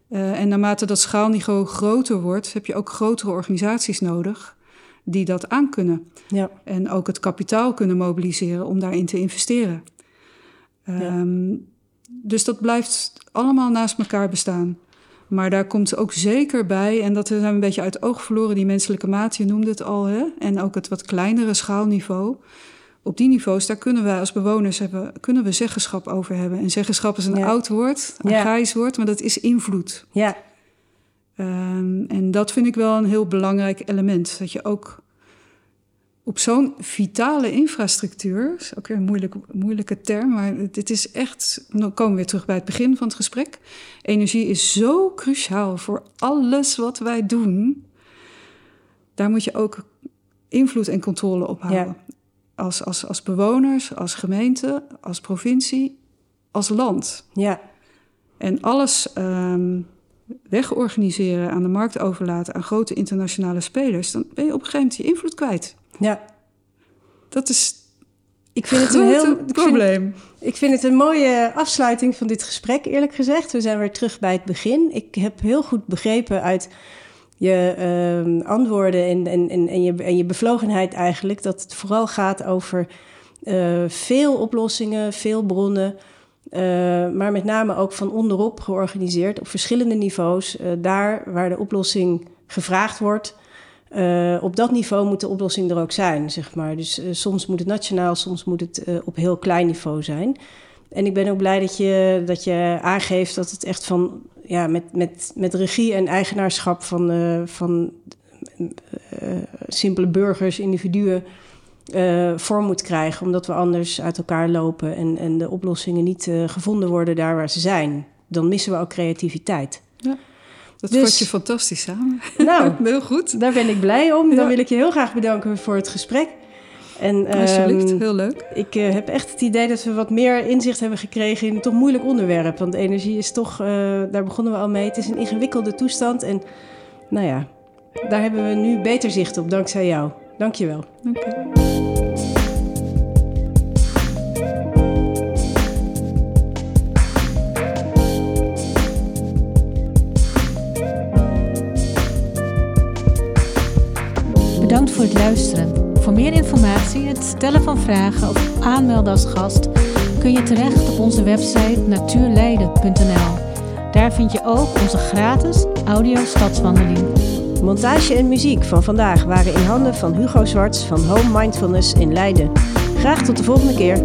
Speaker 3: Eh, en naarmate dat schaalniveau groter wordt, heb je ook grotere organisaties nodig die dat aankunnen.
Speaker 1: Ja.
Speaker 3: En ook het kapitaal kunnen mobiliseren om daarin te investeren. Ehm, Dus dat blijft allemaal naast elkaar bestaan. Maar daar komt ook zeker bij, en dat zijn we een beetje uit het oog verloren, die menselijke maat, je noemde het al, hè? en ook het wat kleinere schaalniveau. Op die niveaus, daar kunnen wij als bewoners hebben, kunnen we zeggenschap over hebben. En zeggenschap is een
Speaker 1: Ja.
Speaker 3: oud woord, een
Speaker 1: Ja.
Speaker 3: grijs woord, maar dat is invloed.
Speaker 1: Ja.
Speaker 3: Ehm, en dat vind ik wel een heel belangrijk element. Dat je ook op zo'n vitale infrastructuur, is ook weer een moeilijk, moeilijke term, maar dit is echt, dan komen we weer terug bij het begin van het gesprek. Energie is zo cruciaal voor alles wat wij doen. Daar moet je ook invloed en controle op houden.
Speaker 1: Ja.
Speaker 3: Als, als, als bewoners, als gemeente, als provincie, als land.
Speaker 1: Ja.
Speaker 3: En alles ehm, wegorganiseren, aan de markt overlaten aan grote internationale spelers, dan ben je op een gegeven moment je invloed kwijt.
Speaker 1: Ja.
Speaker 3: Dat is
Speaker 1: Ik vind het
Speaker 3: een heel
Speaker 1: heel... ik vind-
Speaker 3: probleem.
Speaker 1: Ik vind het een mooie afsluiting van dit gesprek, eerlijk gezegd. We zijn weer terug bij het begin. Ik heb heel goed begrepen uit je ehm, antwoorden en, en, en, en, je, en je bevlogenheid eigenlijk... dat het vooral gaat over eh, veel oplossingen, veel bronnen... eh, maar met name ook van onderop georganiseerd op verschillende niveaus. Eh, daar waar de oplossing gevraagd wordt... Eh, op dat niveau moet de oplossing er ook zijn, zeg maar. Dus soms moet het nationaal, soms moet het op heel klein niveau zijn. En ik ben ook blij dat je, dat je aangeeft dat het echt van, ja, met, met, met regie en eigenaarschap van, van simpele burgers, individuen, eh, vorm moet krijgen. Omdat we anders uit elkaar lopen en, en de oplossingen niet eh, gevonden worden daar waar ze zijn. Dan missen we ook creativiteit.
Speaker 3: Dat
Speaker 1: Dus-
Speaker 3: vat je fantastisch samen.
Speaker 1: Nou,
Speaker 3: Heel goed.
Speaker 1: daar ben ik blij om. Dan
Speaker 3: Ja.
Speaker 1: wil ik je heel graag bedanken voor het gesprek. En,
Speaker 3: Alsjeblieft,
Speaker 1: ehm,
Speaker 3: heel leuk.
Speaker 1: ik eh, heb echt het idee dat we wat meer inzicht hebben gekregen in een toch moeilijk onderwerp. Want energie is toch, daar begonnen we al mee. Het is een ingewikkelde toestand. En nou ja, daar hebben we nu beter zicht op dankzij jou.
Speaker 3: Dankjewel.
Speaker 2: Bedankt voor het luisteren. Voor meer informatie, het stellen van vragen of aanmelden als gast kun je terecht op onze website natuurleiden.nl. Daar vind je ook onze gratis audio stadswandeling.
Speaker 1: Montage en muziek van vandaag waren in handen van Hugo Zwarts van Home Mindfulness in Leiden. Graag tot de volgende keer.